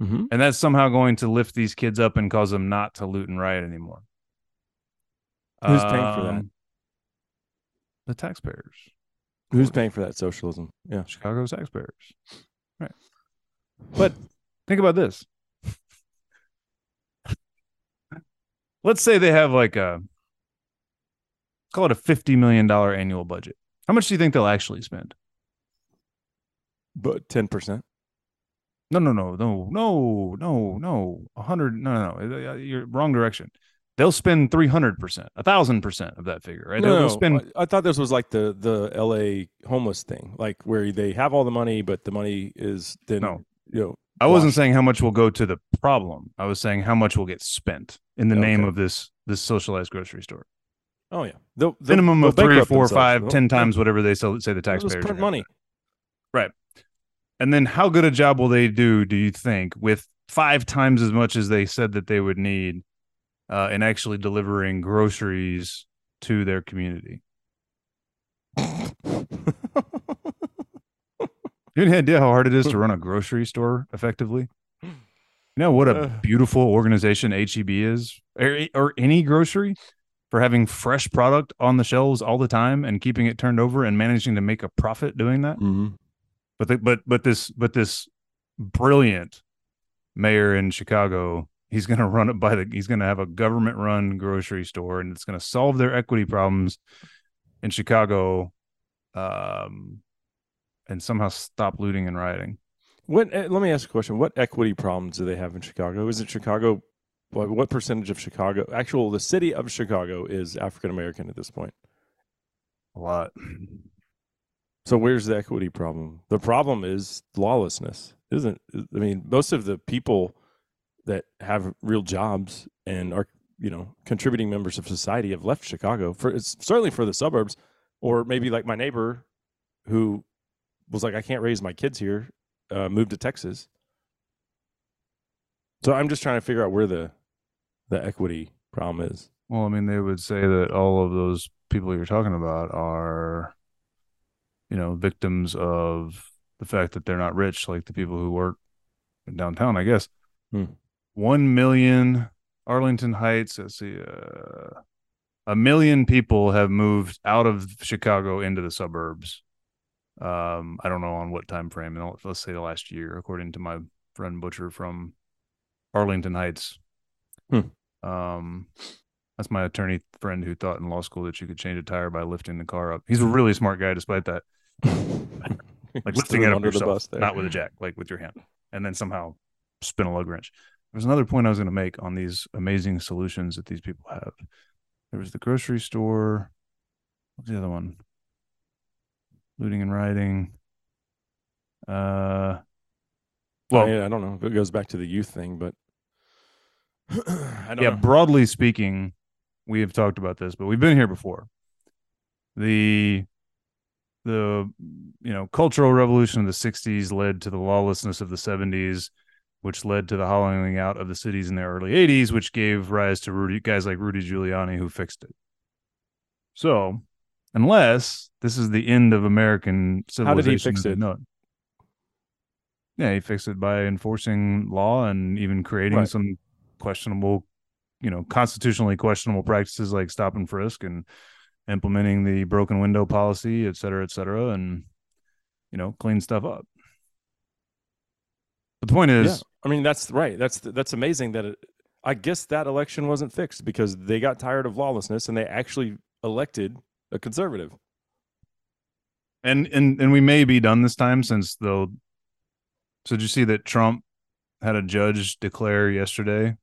hmm and that's somehow going to lift these kids up and cause them not to loot and riot anymore. Who's paying for that? Um, The taxpayers, Who's paying for that socialism? Yeah. Chicago taxpayers. Right. But think about this. Let's say they have like a call it a fifty million dollar annual budget. How much do you think they'll actually spend? But 10%. No, no, no, no, no, no, no. A hundred. No, no, no. Uh, you're wrong direction. They'll spend three hundred percent, a thousand percent of that figure, right? No, They'll, no, they'll spend. I I thought this was like the the L.A. homeless thing, like where they have all the money, but the money is then No. You know I wasn't saying how much will go to the problem. I was saying how much will get spent in the name of this this socialized grocery store. Oh yeah, They'll- they'll- Minimum they'll of three, four, themselves. five, They'll- ten times whatever they sell, say the taxpayers. just print money. Right. And then how good a job will they do, do you think, with five times as much as they said that they would need uh, in actually delivering groceries to their community? [laughs] You have any idea how hard it is to run a grocery store effectively? You know what a Uh. beautiful organization HEB is, or, or any grocery for having fresh product on the shelves all the time and keeping it turned over and managing to make a profit doing that. Mhm. But the, but but this but this brilliant mayor in Chicago, he's going [laughs] to run it by the he's going to have a government run grocery store and it's going to solve their equity problems in Chicago um and somehow stop looting and rioting. What? eh, Let me ask a question. What equity problems do they have in Chicago? Is it Chicago? What, what percentage of Chicago, actual the city of Chicago, is African American at this point? A lot. So where's the equity problem? The problem is lawlessness, isn't? I mean, most of the people that have real jobs and are, you know, contributing members of society have left Chicago for it's certainly for the suburbs, or maybe like my neighbor, who was like, I can't raise my kids here, uh, moved to Texas. So I'm just trying to figure out where the the equity problem is. Well, I mean, they would say that all of those people you're talking about are, you know, victims of the fact that they're not rich, like the people who work in downtown, I guess. Hmm. One million Arlington Heights, let's see, uh, a million people have moved out of Chicago into the suburbs. Um, I don't know on what time frame, let's say the last year, according to my friend Butcher from Arlington Heights. Um, that's my attorney friend who thought in law school that you could change a tire by lifting the car up. He's a really smart guy, despite that. [laughs] Like lifting it up yourself, not with a jack, like with your hand, and then somehow spin a lug wrench. There's another point I was going to make on these amazing solutions that these people have. There was the grocery store. What's the other one? Looting and rioting. Uh, Well, yeah, I don't know if it goes back to the youth thing, but [clears throat] I don't yeah, know. broadly speaking, we have talked about this, but we've been here before. The the you know cultural revolution of the 60s led to the lawlessness of the 70s which led to the hollowing out of the cities in the early 80s which gave rise to Rudy guys like Rudy Giuliani who fixed it. So, unless this is the end of American civilization. How did he fix it? know Yeah, he fixed it by enforcing law and even creating Right. some questionable, you know, constitutionally questionable practices like stop and frisk and implementing the broken window policy, et cetera, et cetera, and you know, clean stuff up. But the point is, yeah, I mean that's right. That's that's amazing that it, I guess that election wasn't fixed because they got tired of lawlessness and they actually elected a conservative. and and and we may be done this time since though. So did you see that Trump had a judge declare yesterday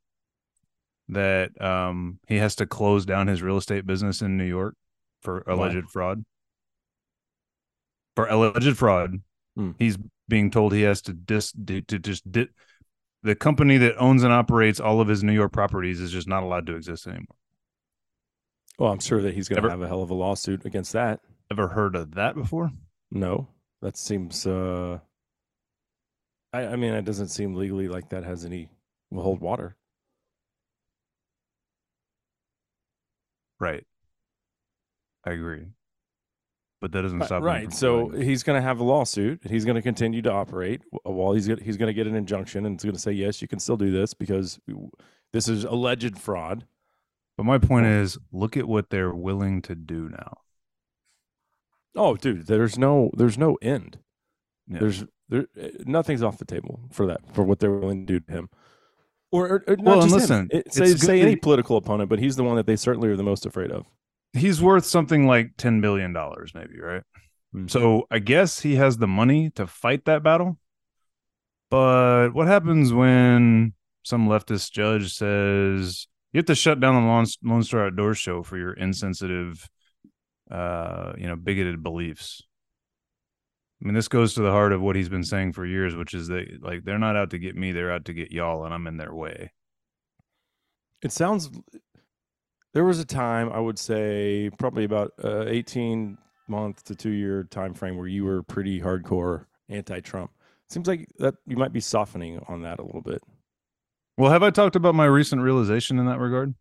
that um he has to close down his real estate business in New York for alleged fraud? For alleged fraud, Hmm. he's being told he has to dis to, to just di- the company that owns and operates all of his New York properties is just not allowed to exist anymore. Well, I'm sure that he's going to have a hell of a lawsuit against that. Ever heard of that before? No, that seems. uh I, I mean, it doesn't seem legally like that has any will hold water. Right. I agree. But that doesn't stop right. So it. he's going to have a lawsuit. He's going to continue to operate while he's gonna, he's going to get an injunction, and it's going to say yes, you can still do this because this is alleged fraud. But my point is, look at what they're willing to do now. Oh, dude, there's no there's no end. Yeah. There's there eh, nothing's off the table for that for what they're willing to do to him. Or, or, or not Well, and just listen, him. It- say say any political opponent, but he's the one that they certainly are the most afraid of. He's worth something like ten billion dollars, maybe, right? Hmm. So I guess he has the money to fight that battle. But what happens when some leftist judge says you have to shut down the Lone, Star Outdoor show for your insensitive, uh, you know, bigoted beliefs? I mean, this goes to the heart of what he's been saying for years, which is that like they're not out to get me, they're out to get y'all, and I'm in their way. It sounds. There was a time I would say probably about uh, eighteen month to two year time frame where you were pretty hardcore anti-Trump. Seems like that you might be softening on that a little bit. Well, have I talked about my recent realization in that regard?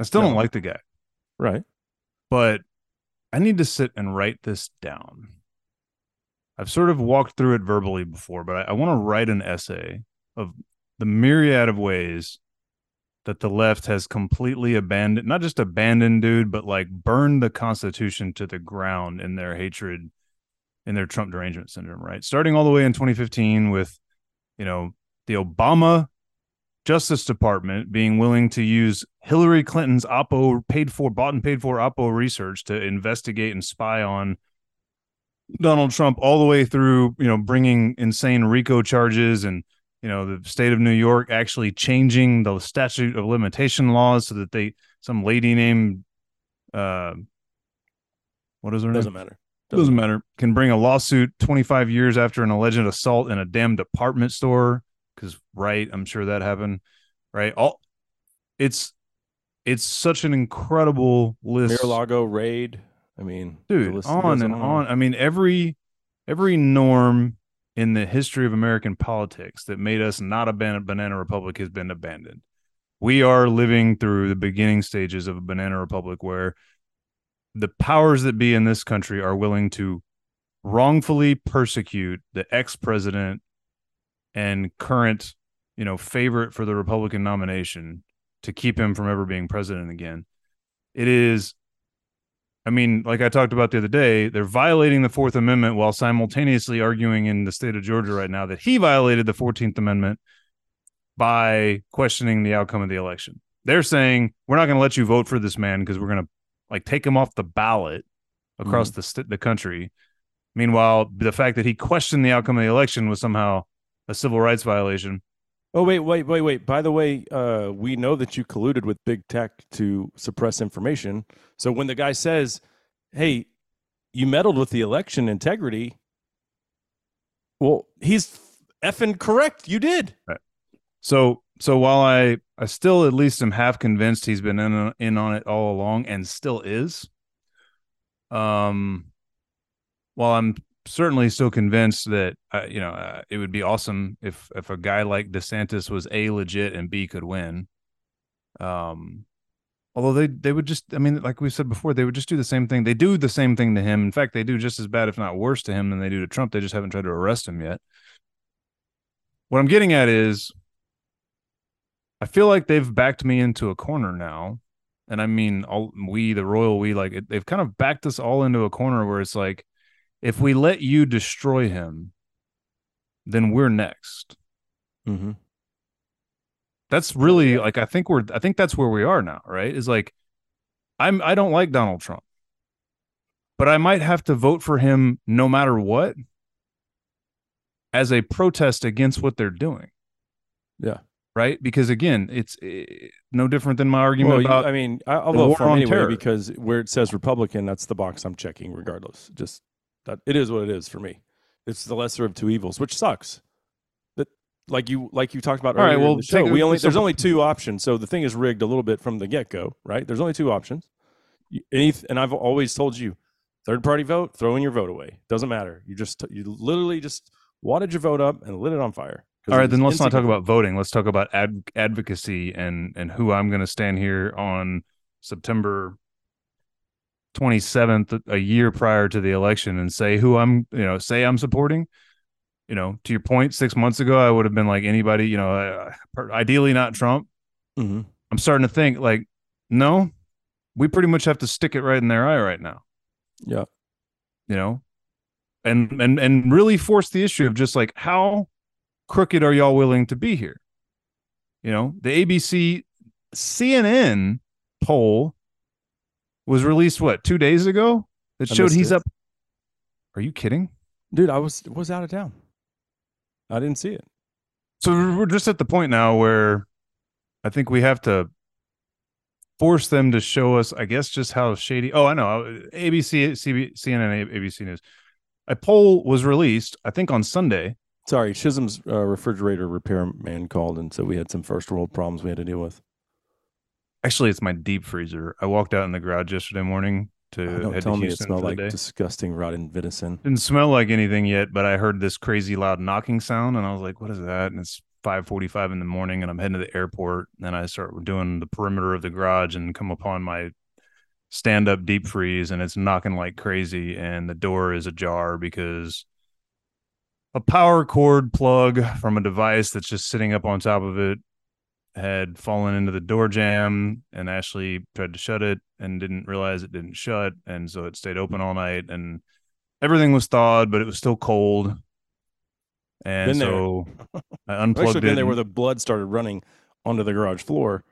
I still don't like the guy, Right. but I need to sit and write this down. I've sort of walked through it verbally before, but I, I want to write an essay of the myriad of ways that the left has completely abandoned, not just abandoned, dude, but like burned the Constitution to the ground in their hatred, in their Trump derangement syndrome, right? Starting all the way in 2015 with, you know, the Obama Justice Department being willing to use Hillary Clinton's Oppo paid for, bought and paid for Oppo research to investigate and spy on Donald Trump all the way through, you know, bringing insane RICO charges and, you know, the state of New York actually changing the statute of limitation laws so that they, some lady named, uh, what is her name? Doesn't matter. doesn't matter can bring a lawsuit 25 years after an alleged assault in a damn department store because right i'm sure that happened right? All it's it's such an incredible list. Mar-a-Lago raid. I mean, dude on and on. I mean every every norm in the history of american politics that made us not a ban- banana republic has been abandoned. We are living through the beginning stages of a banana republic where the powers that be in this country are willing to wrongfully persecute the ex-president and current you know favorite for the republican nomination to keep him from ever being president again. It is i mean like i talked about the other day they're violating the fourth amendment while simultaneously arguing in the state of georgia right now that he violated the 14th amendment by questioning the outcome of the election. They're saying we're not going to let you vote for this man because we're going to like take him off the ballot across mm-hmm. the st- the country. Meanwhile, the fact that he questioned the outcome of the election was somehow a civil rights violation. Oh wait, wait, wait, wait. By the way, uh, we know that you colluded with big tech to suppress information. So when the guy says, "Hey, you meddled with the election integrity," well, he's effing correct. You did. So so while I I still at least am half convinced he's been in in on it all along and still is. Um, while I'm certainly still convinced that uh, you know uh, it would be awesome if if a guy like DeSantis was a legit and b could win. Um, although they they would just I mean like we said before they would just do the same thing. They do the same thing to him. In fact, they do just as bad if not worse to him than they do to Trump. They just haven't tried to arrest him yet. what I'm getting at is I feel like they've backed me into a corner now. And I mean, all we, the royal we, like it, they've kind of backed us all into a corner where it's like, if we let you destroy him, then we're next. Mm-hmm. That's really like I think we're I think that's where we are now, right? Is like I'm I don't like Donald Trump. But I might have to vote for him no matter what as a protest against what they're doing. Yeah. Right? Because again, it's eh, no different than my argument Well, you- I mean, I'll vote for him anyway terror. because where it says Republican, that's the box I'm checking regardless. Just that it is what it is for me. It's the lesser of two evils, which sucks. That like you like you talked about All right, earlier well, show, we only there's only two options. So the thing is rigged a little bit from the get go, right? There's only two options. Any, and I've always told you, third party vote, throwing your vote away. Doesn't matter. You just you literally just wadded your vote up and lit it on fire. All right, then let's not talk about voting. Let's talk about ad- advocacy and and who I'm going to stand here on September 27th, a year prior to the election, and say who I'm, you know, say I'm supporting. You know, to your point, six months ago, I would have been like anybody, you know, uh, ideally not Trump. Mhm. I'm starting to think like, no, we pretty much have to stick it right in their eye right now. Yeah. you know and and and really force the issue of just like how crooked are y'all willing to be here you know the abc cnn poll was released what two days ago that I showed he's it. up are you kidding Dude, I was was out of town. I didn't see it. so we're just at the point now where i think we have to force them to show us i guess just how shady oh i know abc CB, cnn abc news a poll was released i think on sunday Sorry, Chisum's uh, refrigerator repairman called, and so we had some first world problems we had to deal with. Actually, it's my deep freezer. I walked out in the garage yesterday morning to Uh, don't head tell to me it smelled like day. disgusting rotten venison. Didn't smell like anything yet, but I heard this crazy loud knocking sound, and I was like, "What is that?" And it's five forty-five in the morning, and I'm heading to the airport. And I start doing the perimeter of the garage and come upon my stand-up deep freeze, and it's knocking like crazy, and the door is ajar because a power cord plug from a device that's just sitting up on top of it had fallen into the door jamb and Ashley tried to shut it and didn't realize it didn't shut and so it stayed open all night and everything was thawed but it was still cold and Been so I I've unplugged actually it been there where the blood started running onto the garage floor.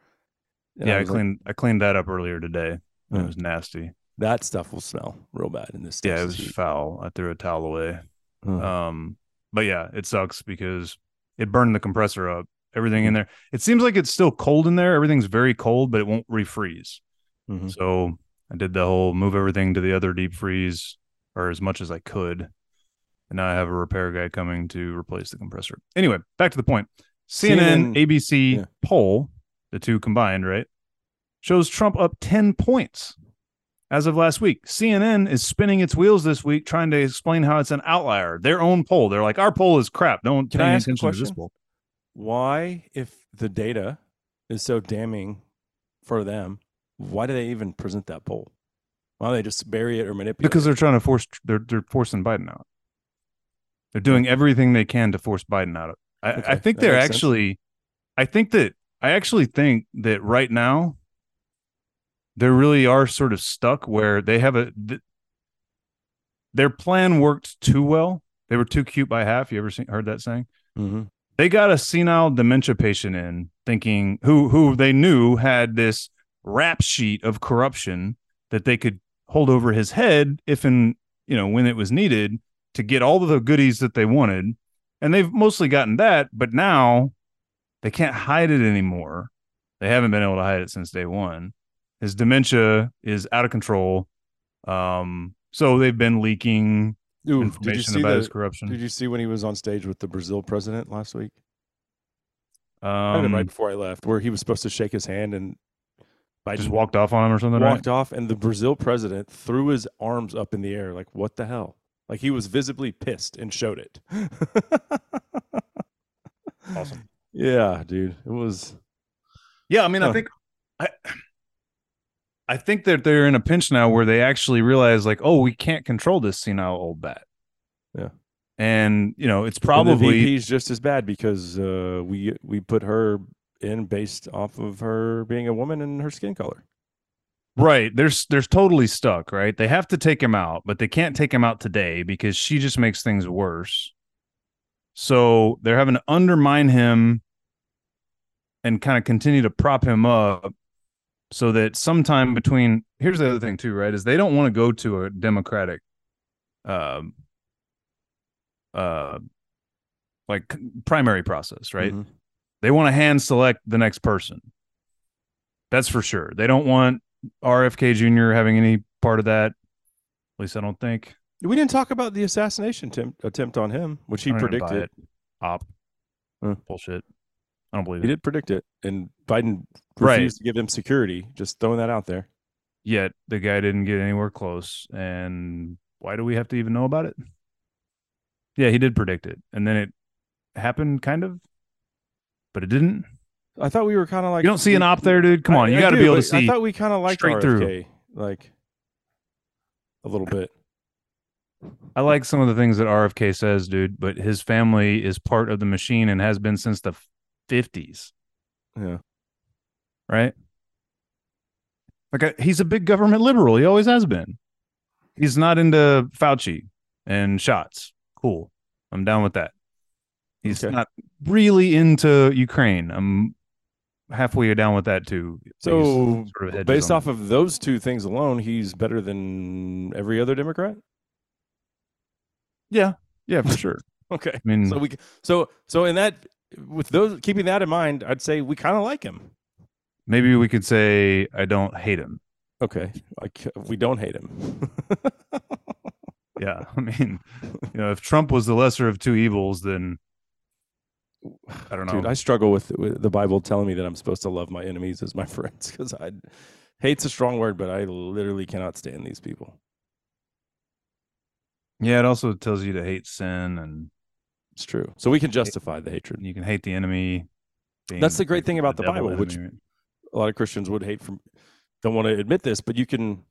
Yeah I like, cleaned I cleaned that up earlier today and Mm. it was nasty that stuff will smell real bad in this. yeah it was heat. foul I threw a towel away Ugh. Um, but yeah, it sucks because it burned the compressor up. Everything Mm-hmm. in there. It seems like it's still cold in there. Everything's very cold, but it won't refreeze. Mhm. So I did the whole move everything to the other deep freeze or as much as I could. And now I have a repair guy coming to replace the compressor. Anyway, back to the point. CNN, CNN ABC yeah. poll, the two combined, right? Shows Trump up 10 points as of last week. CNN is spinning its wheels this week trying to explain how it's an outlier. Their own poll. They're like, our poll is crap. Don't Can pay I any ask a attention to this poll. Why, if the data is so damning for them, why do they even present that poll? Why don't they just bury it or manipulate? It? Because they're trying to force they're they're forcing Biden out. They're doing everything they can to force Biden out. I, Okay, I think they're makes sense. actually I think that I actually think that right now they really are sort of stuck where they have a th- their plan worked too well. They were too cute by half. You ever seen heard that saying? Mhm. They got a senile dementia patient in thinking who who they knew had this rap sheet of corruption that they could hold over his head if and you know when it was needed to get all of the goodies that they wanted. And they've mostly gotten that but now they can't hide it anymore. They haven't been able to hide it since day one. His dementia is out of control. Um so they've been leaking Ooh, did you information see about the- his corruption Did you see when he was on stage with the Brazil president last week? I um right before I left, where he was supposed to shake his hand and Biden just walked off on him or something right? walked off, and the Brazil president threw his arms up in the air, like "What the hell?" Like he was visibly pissed and showed it. awesome [laughs] Yeah, dude, it was. Yeah, I mean, I think I I think that they're in a pinch now where they actually realize like, oh, we can't control this senile old bat. Yeah. and you know it's probably he's just as bad because uh, we we put her in based off of her being a woman and her skin color. Right. There's there's totally stuck, right? They have to take him out, but they can't take him out today because she just makes things worse. So they're having to undermine him and kind of continue to prop him up so that sometime between here's the other thing too, right? Is they don't want to go to a democratic um uh like primary process, right? Mhm. They want to hand select the next person. That's for sure. They don't want RFK Jr. having any part of that. At least I don't think. We didn't talk about the assassination attempt, attempt on him, which he I don't even buy predicted. Op. Huh. Bullshit. I don't believe He it. did predict it, and Biden Right. refused to give him security. Just throwing that out there. Yet the guy didn't get anywhere close. And why do we have to even know about it? Yeah, he did predict it. And then it happened kind of, but it didn't. I thought we were kind of like You don't see an op there, dude. Come I- on. You got to be able to see. I thought we kind of liked straight through. Like a little bit. I like some of the things that RFK says, dude, but his family is part of the machine and has been since the 50s. Yeah. right? Like a, he's a big government liberal. He always has been. He's not into Fauci and shots. Cool. I'm down with that. He's Okay. not really into Ukraine. I'm halfway down with that too. So, sort of based on off of those two things alone, he's better than every other Democrat. yeah, yeah, for sure. [laughs] Okay. I mean, So we so so in that with those keeping that in mind, I'd say we kind of like him. maybe we could say I don't hate him. Okay. Like we don't hate him. Yeah, I mean, you know, if Trump was the lesser of two evils, then I don't know. Dude, I struggle with, with the Bible telling me that I'm supposed to love my enemies as my [laughs] friends because I hate's a strong word, but I literally cannot stand these people. yeah, it also tells you to hate sin and It's true. So we can justify the hatred. you can hate the enemy. That's the great thing about the devil Bible, which enemy. a lot of Christians would hate from don't want to admit this, but you can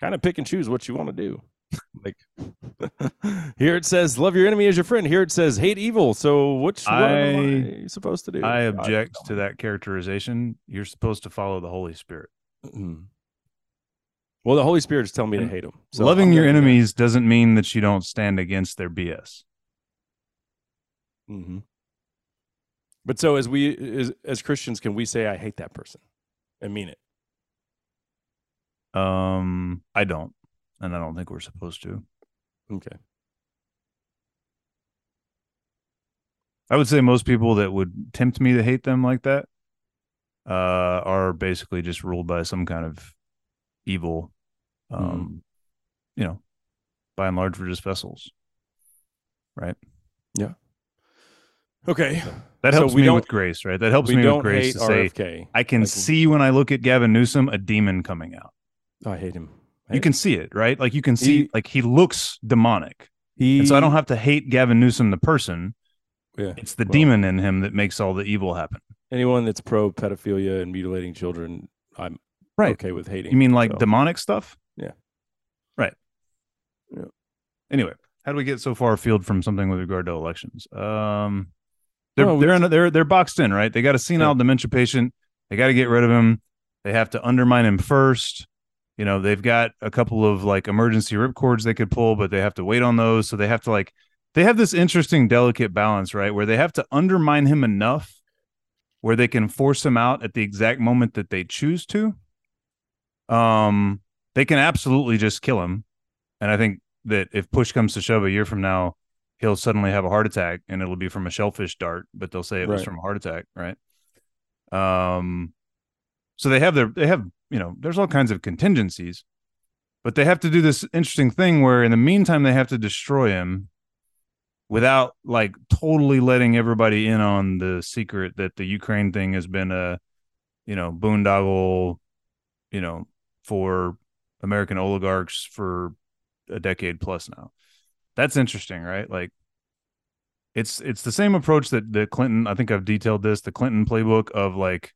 kind of pick and choose what you want to do. [laughs] Like [laughs] here it says love your enemy as your friend. Here it says hate evil. So which one am I supposed to do? I object don't to that characterization. You're supposed to follow the Holy Spirit. Mhm. Well, the Holy Spirit is telling me to hate them. So Loving your gonna do that. enemies doesn't mean that you don't stand against their BS. Mhm. But so as we as, as Christians, can we say I hate that person and mean it? Um, I don't, and I don't think we're supposed to. Okay. I would say most people that would tempt me to hate them like that uh, are basically just ruled by some kind of evil. Mm-hmm. Um, you know, by and large, we're just vessels, right? Okay. That So helps we me with grace, right? That helps me with grace to say I can Like, see when I look at Gavin Newsom a demon coming out. Oh, I hate him. I You hate can see it, right? Like you can see, He- like he looks demonic, He, and so I don't have to hate Gavin Newsom the person. Yeah. It's the Well, demon in him that makes all the evil happen. Anyone that's pro pedophilia and mutilating children, I'm Right. okay with hating. You mean like So, demonic stuff? Yeah. Right. Yeah. Anyway, how do we get so far afield from something with regard to elections? Um, they're we- they're in a, they're they're boxed in, right? They got a senile dementia patient. They got to get rid of him. They have to undermine him first. You know, they've got a couple of like emergency ripcords they could pull, but they have to wait on those. So they have to like they have this interesting, delicate balance, right? Where they have to undermine him enough where they can force him out at the exact moment that they choose to. Um, they can absolutely just kill him. And I think that if push comes to shove a year from now, he'll suddenly have a heart attack and it'll be from a shellfish dart, but they'll say it was from a heart attack, right? Um so they have their they have, you know, there's all kinds of contingencies, but they have to do this interesting thing where in the meantime they have to destroy him without like totally letting everybody in on the secret that the Ukraine thing has been a, you know, boondoggle, you know, for American oligarchs for a decade plus now. That's interesting, right? Like it's it's the same approach that the Clinton, I think I've detailed this, the Clinton playbook of like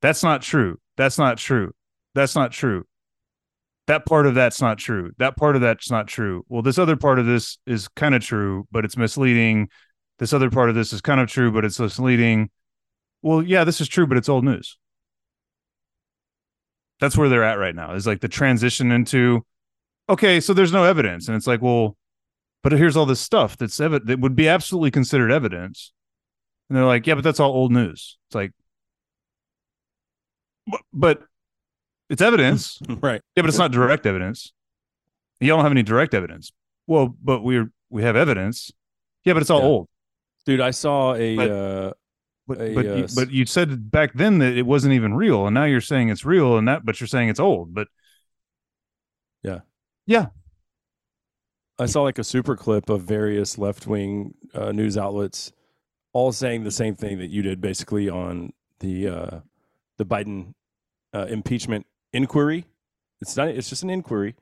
that's not true. That's not true. That's not true. that part of that's not true. That part of that's not true. Well, this other part of this is kind of true, but it's misleading. This other part of this is kind of true, but it's misleading. Well, yeah, this is true, but it's old news. That's where they're at right now. Is like the transition into okay, so there's no evidence, and it's like, well, but here's all this stuff that's evident that would be absolutely considered evidence, and they're like, yeah, but that's all old news. It's like, but, it's evidence, [laughs] right. yeah, but it's not direct evidence. You don't have any direct evidence. Well, but we're we have evidence. Yeah, but it's all Yeah. old. Dude, I saw a But- uh, But A, but uh, you, but you said back then that it wasn't even real, and now you're saying it's real, and that but you're saying it's old. But I saw like a super clip of various left wing uh, news outlets all saying the same thing that you did basically on the uh, the Biden uh, impeachment inquiry. It's not. It's just an inquiry,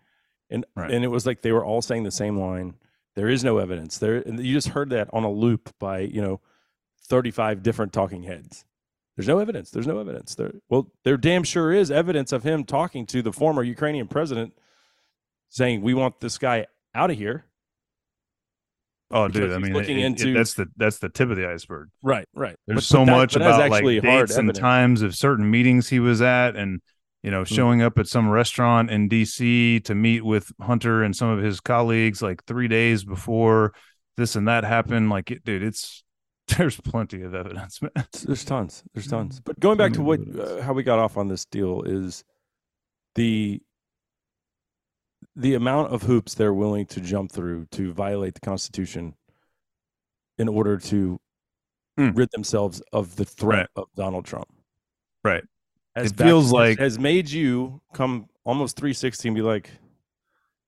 and Right. and it was like they were all saying the same line. There is no evidence. There, and you just heard that on a loop by you know thirty five different talking heads. There's no evidence. There's no evidence. There, well, there damn sure is evidence of him talking to the former Ukrainian president, saying we want this guy out of here. oh, Because dude, I mean, looking it- it- into- that's the that's the tip of the iceberg. Right, right. There's But- so but that- much about like actually hard dates and evidence. times of certain meetings he was at, and you know, Hmm. showing up at some restaurant in D.C. to meet with Hunter and some of his colleagues like three days before this and that happened. Like, it, dude, it's [laughs] there's plenty of evidence, man. There's tons. There's tons. But going back to what uh, how we got off on this deal is the the amount of hoops they're willing to jump through to violate the Constitution in order to Hmm. rid themselves of the threat Right. of Donald Trump. Right. Has It back- feels like- has made you come almost 360 and be like,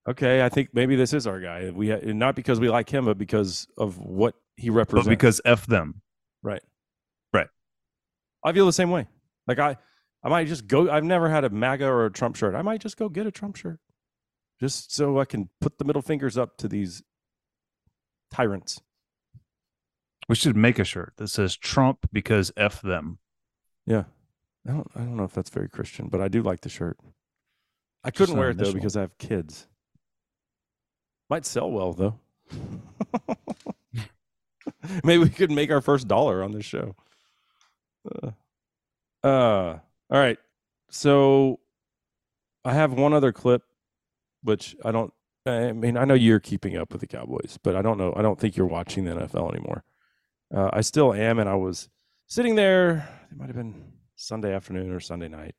okay, I think maybe this is our guy. We ha- not because we like him, but because of what he represents. But because f them, Right. Right. I feel the same way. Like I, I might just go. I've never had a MAGA or a Trump shirt. I might just go get a Trump shirt, just so I can put the middle fingers up to these tyrants. we should make a shirt that says Trump because f them. Yeah. I don't. I don't know if that's very Christian, but I do like the shirt. I couldn't wear it though because I have kids. Might sell well though. [laughs] Maybe we could make our first dollar on this show. Uh, uh, all right. So I have one other clip, which I don't. I mean, I know you're keeping up with the Cowboys, but I don't know. I don't think you're watching the NFL anymore. Uh, I still am, and I was sitting there. It might have been Sunday afternoon or Sunday night,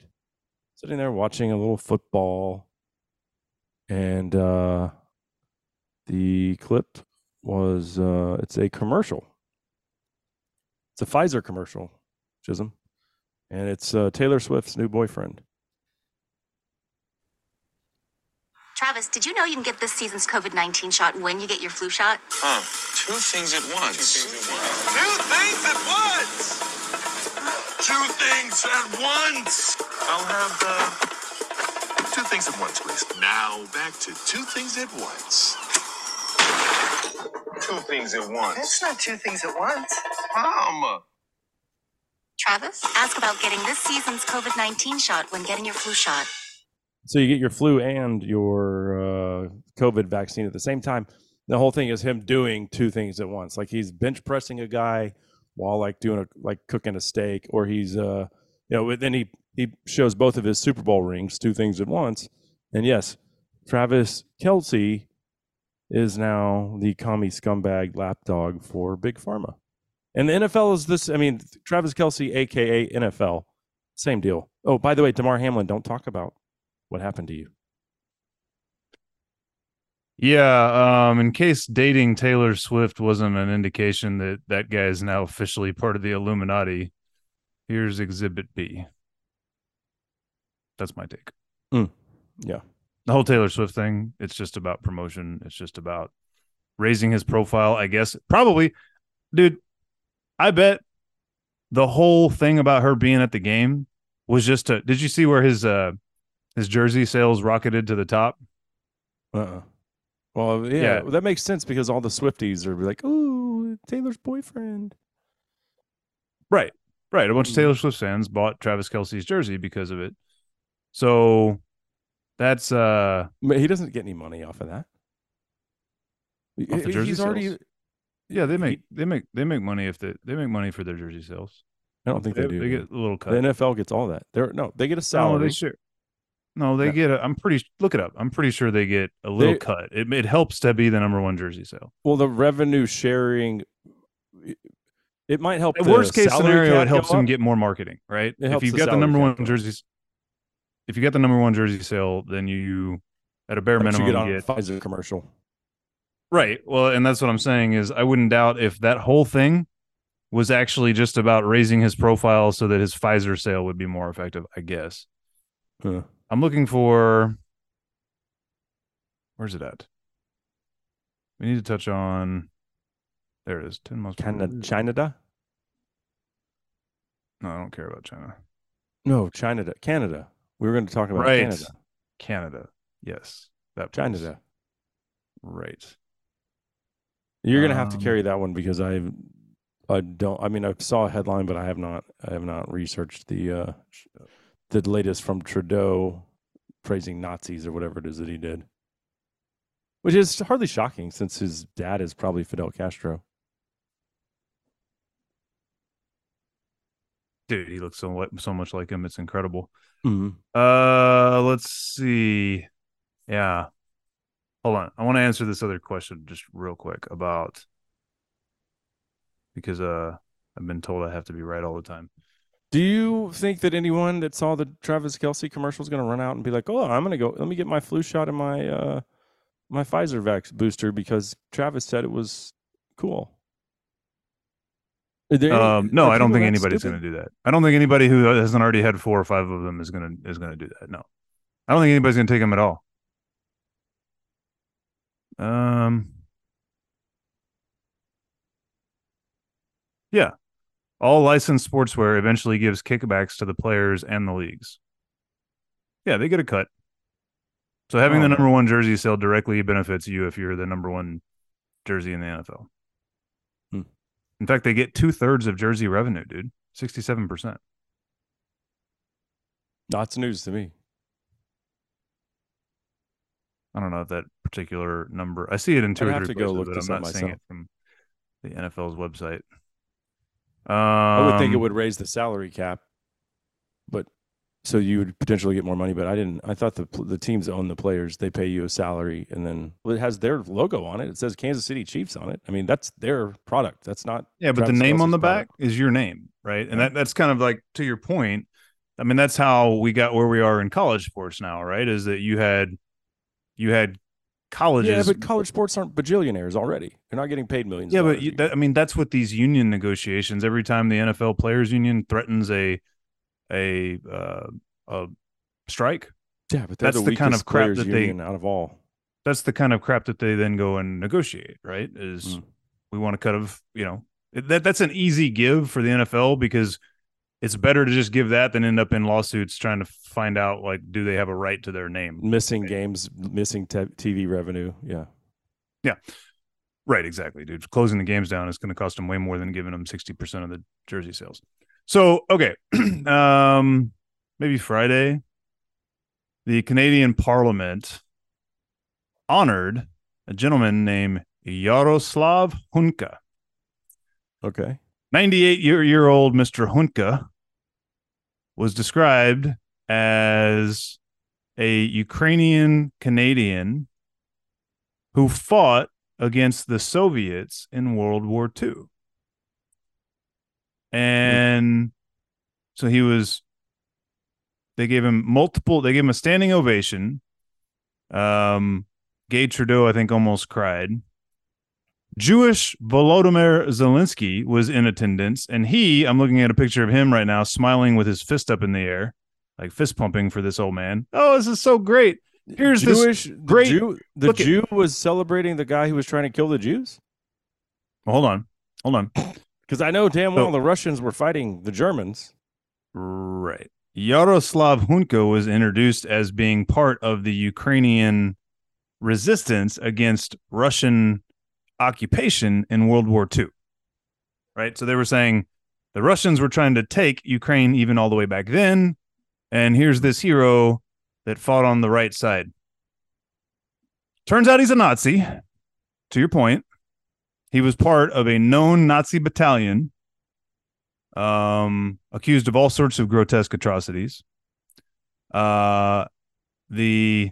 sitting there watching a little football, and uh, the clip was uh, it's a commercial. It's a Pfizer commercial, Chisum, and it's uh, Taylor Swift's new boyfriend. Travis, did you know you can get this season's COVID 19 shot when you get your flu shot? Huh. Two things at once. Two things at once. Two things at once. I'll have uh, two things at once, please. Now back to two things at once. Two things at once. That's not two things at once. Mom. Travis, ask about getting this season's COVID 19 shot when getting your flu shot. So you get your flu and your uh, COVID vaccine at the same time. The whole thing is him doing two things at once. Like he's bench pressing a guy while like doing a like cooking a steak, or he's uh you know then he he shows both of his Super Bowl rings, two things at once. And yes, Travis Kelce is now the commie scumbag lapdog for Big Pharma. And the NFL is this. I mean, Travis Kelce, aka NFL, same deal. Oh, by the way, Damar Hamlin, don't talk about what happened to you. Yeah, um, in case dating Taylor Swift wasn't an indication that that guy is now officially part of the Illuminati, here's Exhibit B. That's my take. Yeah. The whole Taylor Swift thing, it's just about promotion. It's just about raising his profile, I guess. Probably, dude, I bet the whole thing about her being at the game was just to did you see where his uh his jersey sales rocketed to the top? Uh-uh. Well, yeah, Yeah. that makes sense because all the Swifties are like, "Oh, Taylor's boyfriend." Right. Right. A bunch of Mhm. Taylor Swift fans bought Travis Kelce's jersey because of it. So That's uh But he doesn't get any money off of that. Off the jersey He's already. sales? yeah, they make they make they make money if they they make money for their jersey sales. I don't think they, do. They get a little cut. the NFL gets all that. They're no, they get a No, salary. they sure. No, they get. A, I'm pretty. Look it up. I'm pretty sure they get a little They- cut. It it helps to be the number one jersey sale. well, the revenue sharing. It might help. The worst case scenario, it helps them up. get more marketing, right? If you've the got the number one jerseys, if you got the number one jersey sale, then you, at a bare minimum, you get on get a Pfizer commercial. Right. Well, and that's what I'm saying is I wouldn't doubt if that whole thing was actually just about raising his profile so that his Pfizer sale would be more effective, I guess. Huh. I'm looking for Where's it at? We need to touch on There it is. 10 most Canada, Canada? No, I don't care about China. No, Canada. Canada. We were going to talk about right. Canada. Canada. Yes. That place. Canada. Right. You're gonna have to Um, carry that one because I, I don't. I mean, I saw a headline, but I have not. I have not researched the uh, the latest from Trudeau praising Nazis or whatever it is that he did, which is hardly shocking since his dad is probably Fidel Castro. Dude, he looks so so much like him. It's incredible. Mm-hmm. Uh, let's see. Yeah. Hold on. I want to answer this other question just real quick about because uh I've been told I have to be right all the time. Do you think that anyone that saw the Travis Kelce commercial is going to run out and be like, "Oh, I'm going to go. Let me get my flu shot and my uh, my Pfizer vax booster because Travis said it was cool." Um, no, I don't think anybody's going to do that. I don't think anybody who hasn't already had four or five of them is going to is going to do that. No, I don't think anybody's going to take them at all. Um, yeah, all licensed sportswear eventually gives kickbacks to the players and the leagues. Yeah, they get a cut. So having the Oh. number one jersey sale directly benefits you if you're the number one jersey in the NFL. Hmm. In fact, they get two thirds of jersey revenue, dude. Sixty-seven percent. That's news to me. I don't know if that particular number. I see it in 2 I'd or have three places, look but I'm not seeing it from the NFL's website. Um, I would think it would raise the salary cap, but so you would potentially get more money. But I didn't. I thought the the teams own the players. They pay you a salary, and then well, it has their logo on it. It says Kansas City Chiefs on it. I mean, that's their product. That's not. Yeah, but Travis the name on Kelce's the back is your name, right? And that that's kind of like to your point. I mean, that's how we got where we are in college sports now, right? Is that you had you had colleges Yeah, but college sports aren't bajillionaires already. They're not getting paid millions. Yeah, but you, that, I mean, that's what these union negotiations. Every time the NFL Players Union threatens a a uh, a strike, yeah, but that's the, the kind of crap that they- out of all. that's the kind of crap that they then go and negotiate. Right? Is Mm. we want to cut of you know that that's an easy give for the NFL because it's better to just give that than end up in lawsuits trying to find out like do they have a right to their name. Missing games, missing te- TV revenue. Yeah yeah, Right, exactly, dude. Closing the games down is going to cost them way more than giving them 60% of the jersey sales. So, okay. [clears throat] um maybe Friday the Canadian Parliament honored a gentleman named Yaroslav Hunka. okay. 98 year, year old Mr. Hunka was described as a Ukrainian Canadian who fought against the Soviets in World War II. And so he was, they gave him multiple, they gave him a standing ovation. Um, Gay Trudeau, I think, almost cried. Jewish Volodymyr Zelensky was in attendance, and he, I'm looking at a picture of him right now, smiling with his fist up in the air, like fist pumping for this old man. Oh, this is so great. Here's this Jewish great- The Jew, the look at- was celebrating the guy who was trying to kill the Jews. Well, hold on. Hold on. [laughs] Because I know damn well So- the Russians were fighting the Germans. Right. Yaroslav Hunka was introduced as being part of the Ukrainian resistance against Russian occupation in World War II. Right. So they were saying the Russians were trying to take Ukraine even all the way back then. And here's this hero that fought on the right side. Turns out he's a Nazi. To your point, he was part of a known Nazi battalion, um, accused of all sorts of grotesque atrocities. Uh, the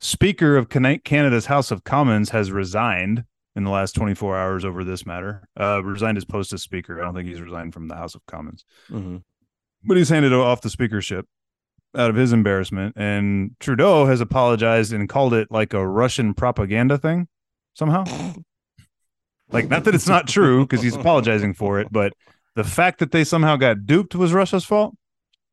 Speaker of Canada's House of Commons has resigned in the last 24 hours over this matter. Uh, resigned his post as Speaker. I don't think he's resigned from the House of Commons, Mm-hmm. but he's handed off the speakership out of his embarrassment. And Trudeau has apologized and called it like a Russian propaganda thing somehow. like, not that it's not true because he's apologizing for it, but the fact that they somehow got duped was Russia's fault.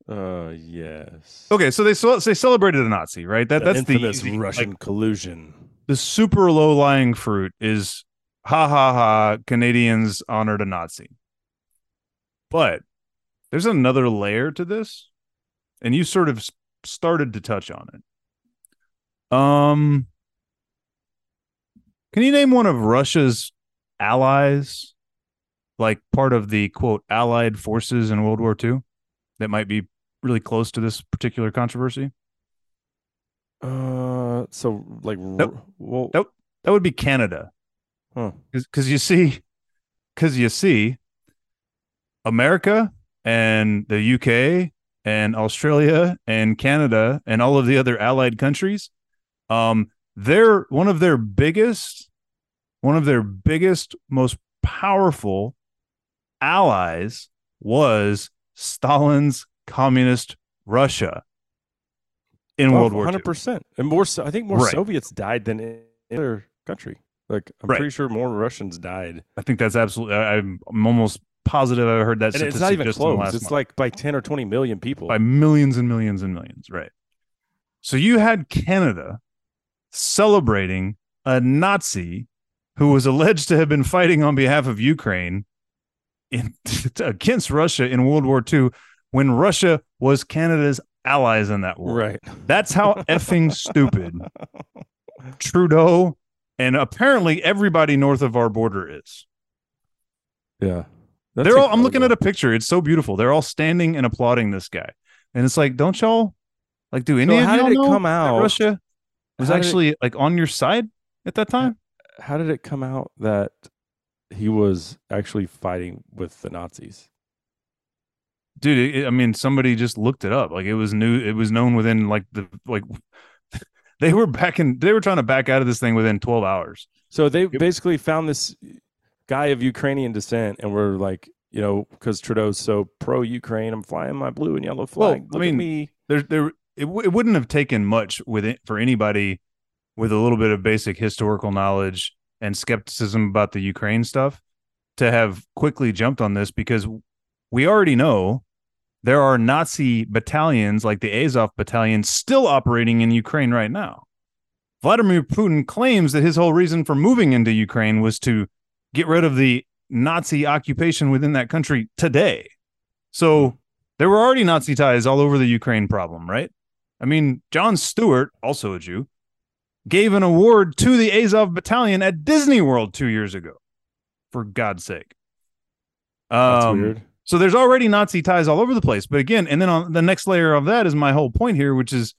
Uh, yes. Okay, so they so they celebrated a Nazi, right? That The that's the easy- Russian like, collusion. The super low lying fruit is ha ha ha Canadians honored a Nazi. But there's another layer to this, and you sort of started to touch on it. Um, can you name one of Russia's allies, like part of the quote Allied forces in World War II, that might be really close to this particular controversy? Uh, so like, Nope. well, Nope. That would be Canada. Huh. Because you see, because you see, America and the UK and Australia and Canada and all of the other allied countries, um, they're one of their biggest, one of their biggest, most powerful allies was Stalin's communist Russia in oh, World War II. Oh, hundred percent, and more. So, I think more Right. Soviets died than any other country. Like, I'm Right. pretty sure more Russians died, I think that's absolutely. I'm I'm almost positive I heard that. and it's not even just in the close. It's month. like by ten or twenty million people. by millions and millions and millions, right? So you had Canada celebrating a Nazi who was alleged to have been fighting on behalf of Ukraine in, [laughs] against Russia in World War II when Russia was Canada's allies in that war. right. That's how [laughs] effing stupid Trudeau and apparently everybody north of our border is. Yeah. That's They're all I'm looking at a picture. It's so beautiful. They're all standing and applauding this guy. And it's like, don't y'all like do any So of how did it know come out? Russia was did it- actually like on your side at that time? How did it come out that he was actually fighting with the Nazis? Dude, it, I mean somebody just looked it up. Like it was new it was known within like the like [laughs] they were back in they were trying to back out of this thing within 12 hours. So they basically found this guy of Ukrainian descent, and were like, you know, because Trudeau's so pro Ukraine, I'm flying my blue and yellow Well, flag. I Look at mean, me. there there it, w- it wouldn't have taken much with it for anybody with a little bit of basic historical knowledge and skepticism about the Ukraine stuff to have quickly jumped on this because we already know there are Nazi battalions like the Azov battalion still operating in Ukraine right now. Vladimir Putin claims that his whole reason for moving into Ukraine was to get rid of the Nazi occupation within that country today. So there were already Nazi ties all over the Ukraine problem, right? I mean, Jon Stewart, also a Jew, gave an award to the Azov battalion at Disney World two years ago. For God's sake. That's Um, weird. So there's already Nazi ties all over the place. But again, and then on the next layer of that is my whole point here, which is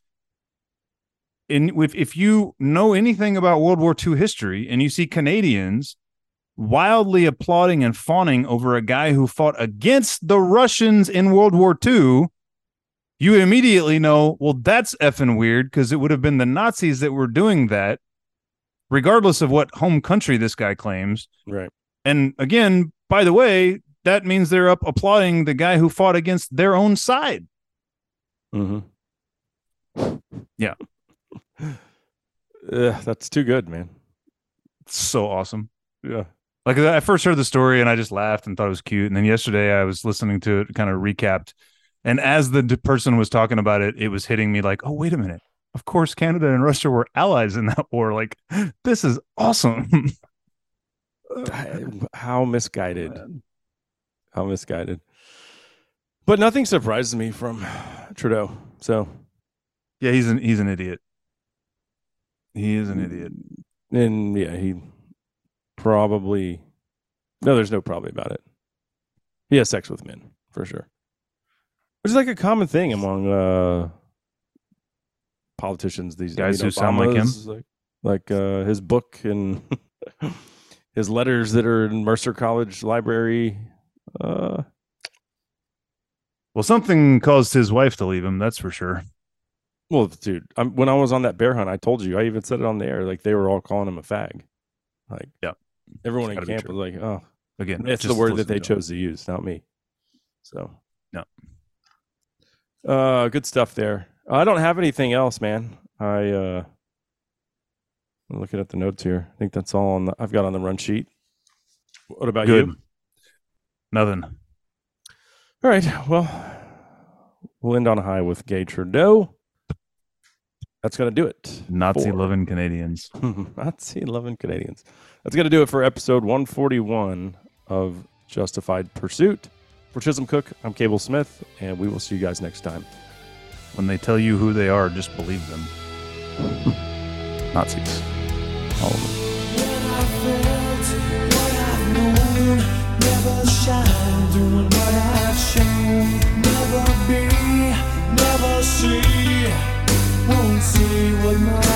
in if if you know anything about World War II history and you see Canadians wildly applauding and fawning over a guy who fought against the Russians in World War II, you immediately know, well, that's effing weird because it would have been the Nazis that were doing that, regardless of what home country this guy claims. Right. And again, by the way, that means they're up applauding the guy who fought against their own side. Mm-hmm. [sighs] Yeah. Ugh, that's too good, man. It's so awesome. Yeah. Like I first heard the story and I just laughed and thought it was cute. And then yesterday I was listening to it, kind of recapped. And as the person was talking about it, it was hitting me like, oh, wait a minute. Of course, Canada and Russia were allies in that war. Like, [gasps] this is awesome. [laughs] How misguided. How misguided. But nothing surprises me from Trudeau. So, yeah, he's an he's an idiot. He is an idiot. and yeah, he probably no, there's no probably about it. He has sex with men for sure, which is like a common thing among uh politicians these Guys who sound like him? Like, like uh, his book and [laughs] his letters that are in Mercer College library. Uh, Well, something caused his wife to leave him. That's for sure. well, dude, I'm, when I was on that bear hunt, I told you, I even said it on the air. Like they were all calling him a fag. Like, Yeah. everyone in camp was like, "Oh, Again, it's the word that they to him. chose to use, not me." So, No. Uh, good stuff there. I don't have anything else, man. I uh, I'm looking at the notes here. I think that's all on the, I've got on the run sheet. What about Good. you? Nothing. All right. Well, we'll end on a high with Gay Trudeau. That's gonna do it. Nazi loving Canadians. [laughs] Nazi loving Canadians. That's gonna do it for episode 141 of Justified Pursuit. For Chisum Cook, I'm Cable Smith, and we will see you guys next time. When they tell you who they are, just believe them. [laughs] Nazis. All of them. shine, doing what I've shown. Never be, never see, won't see what my.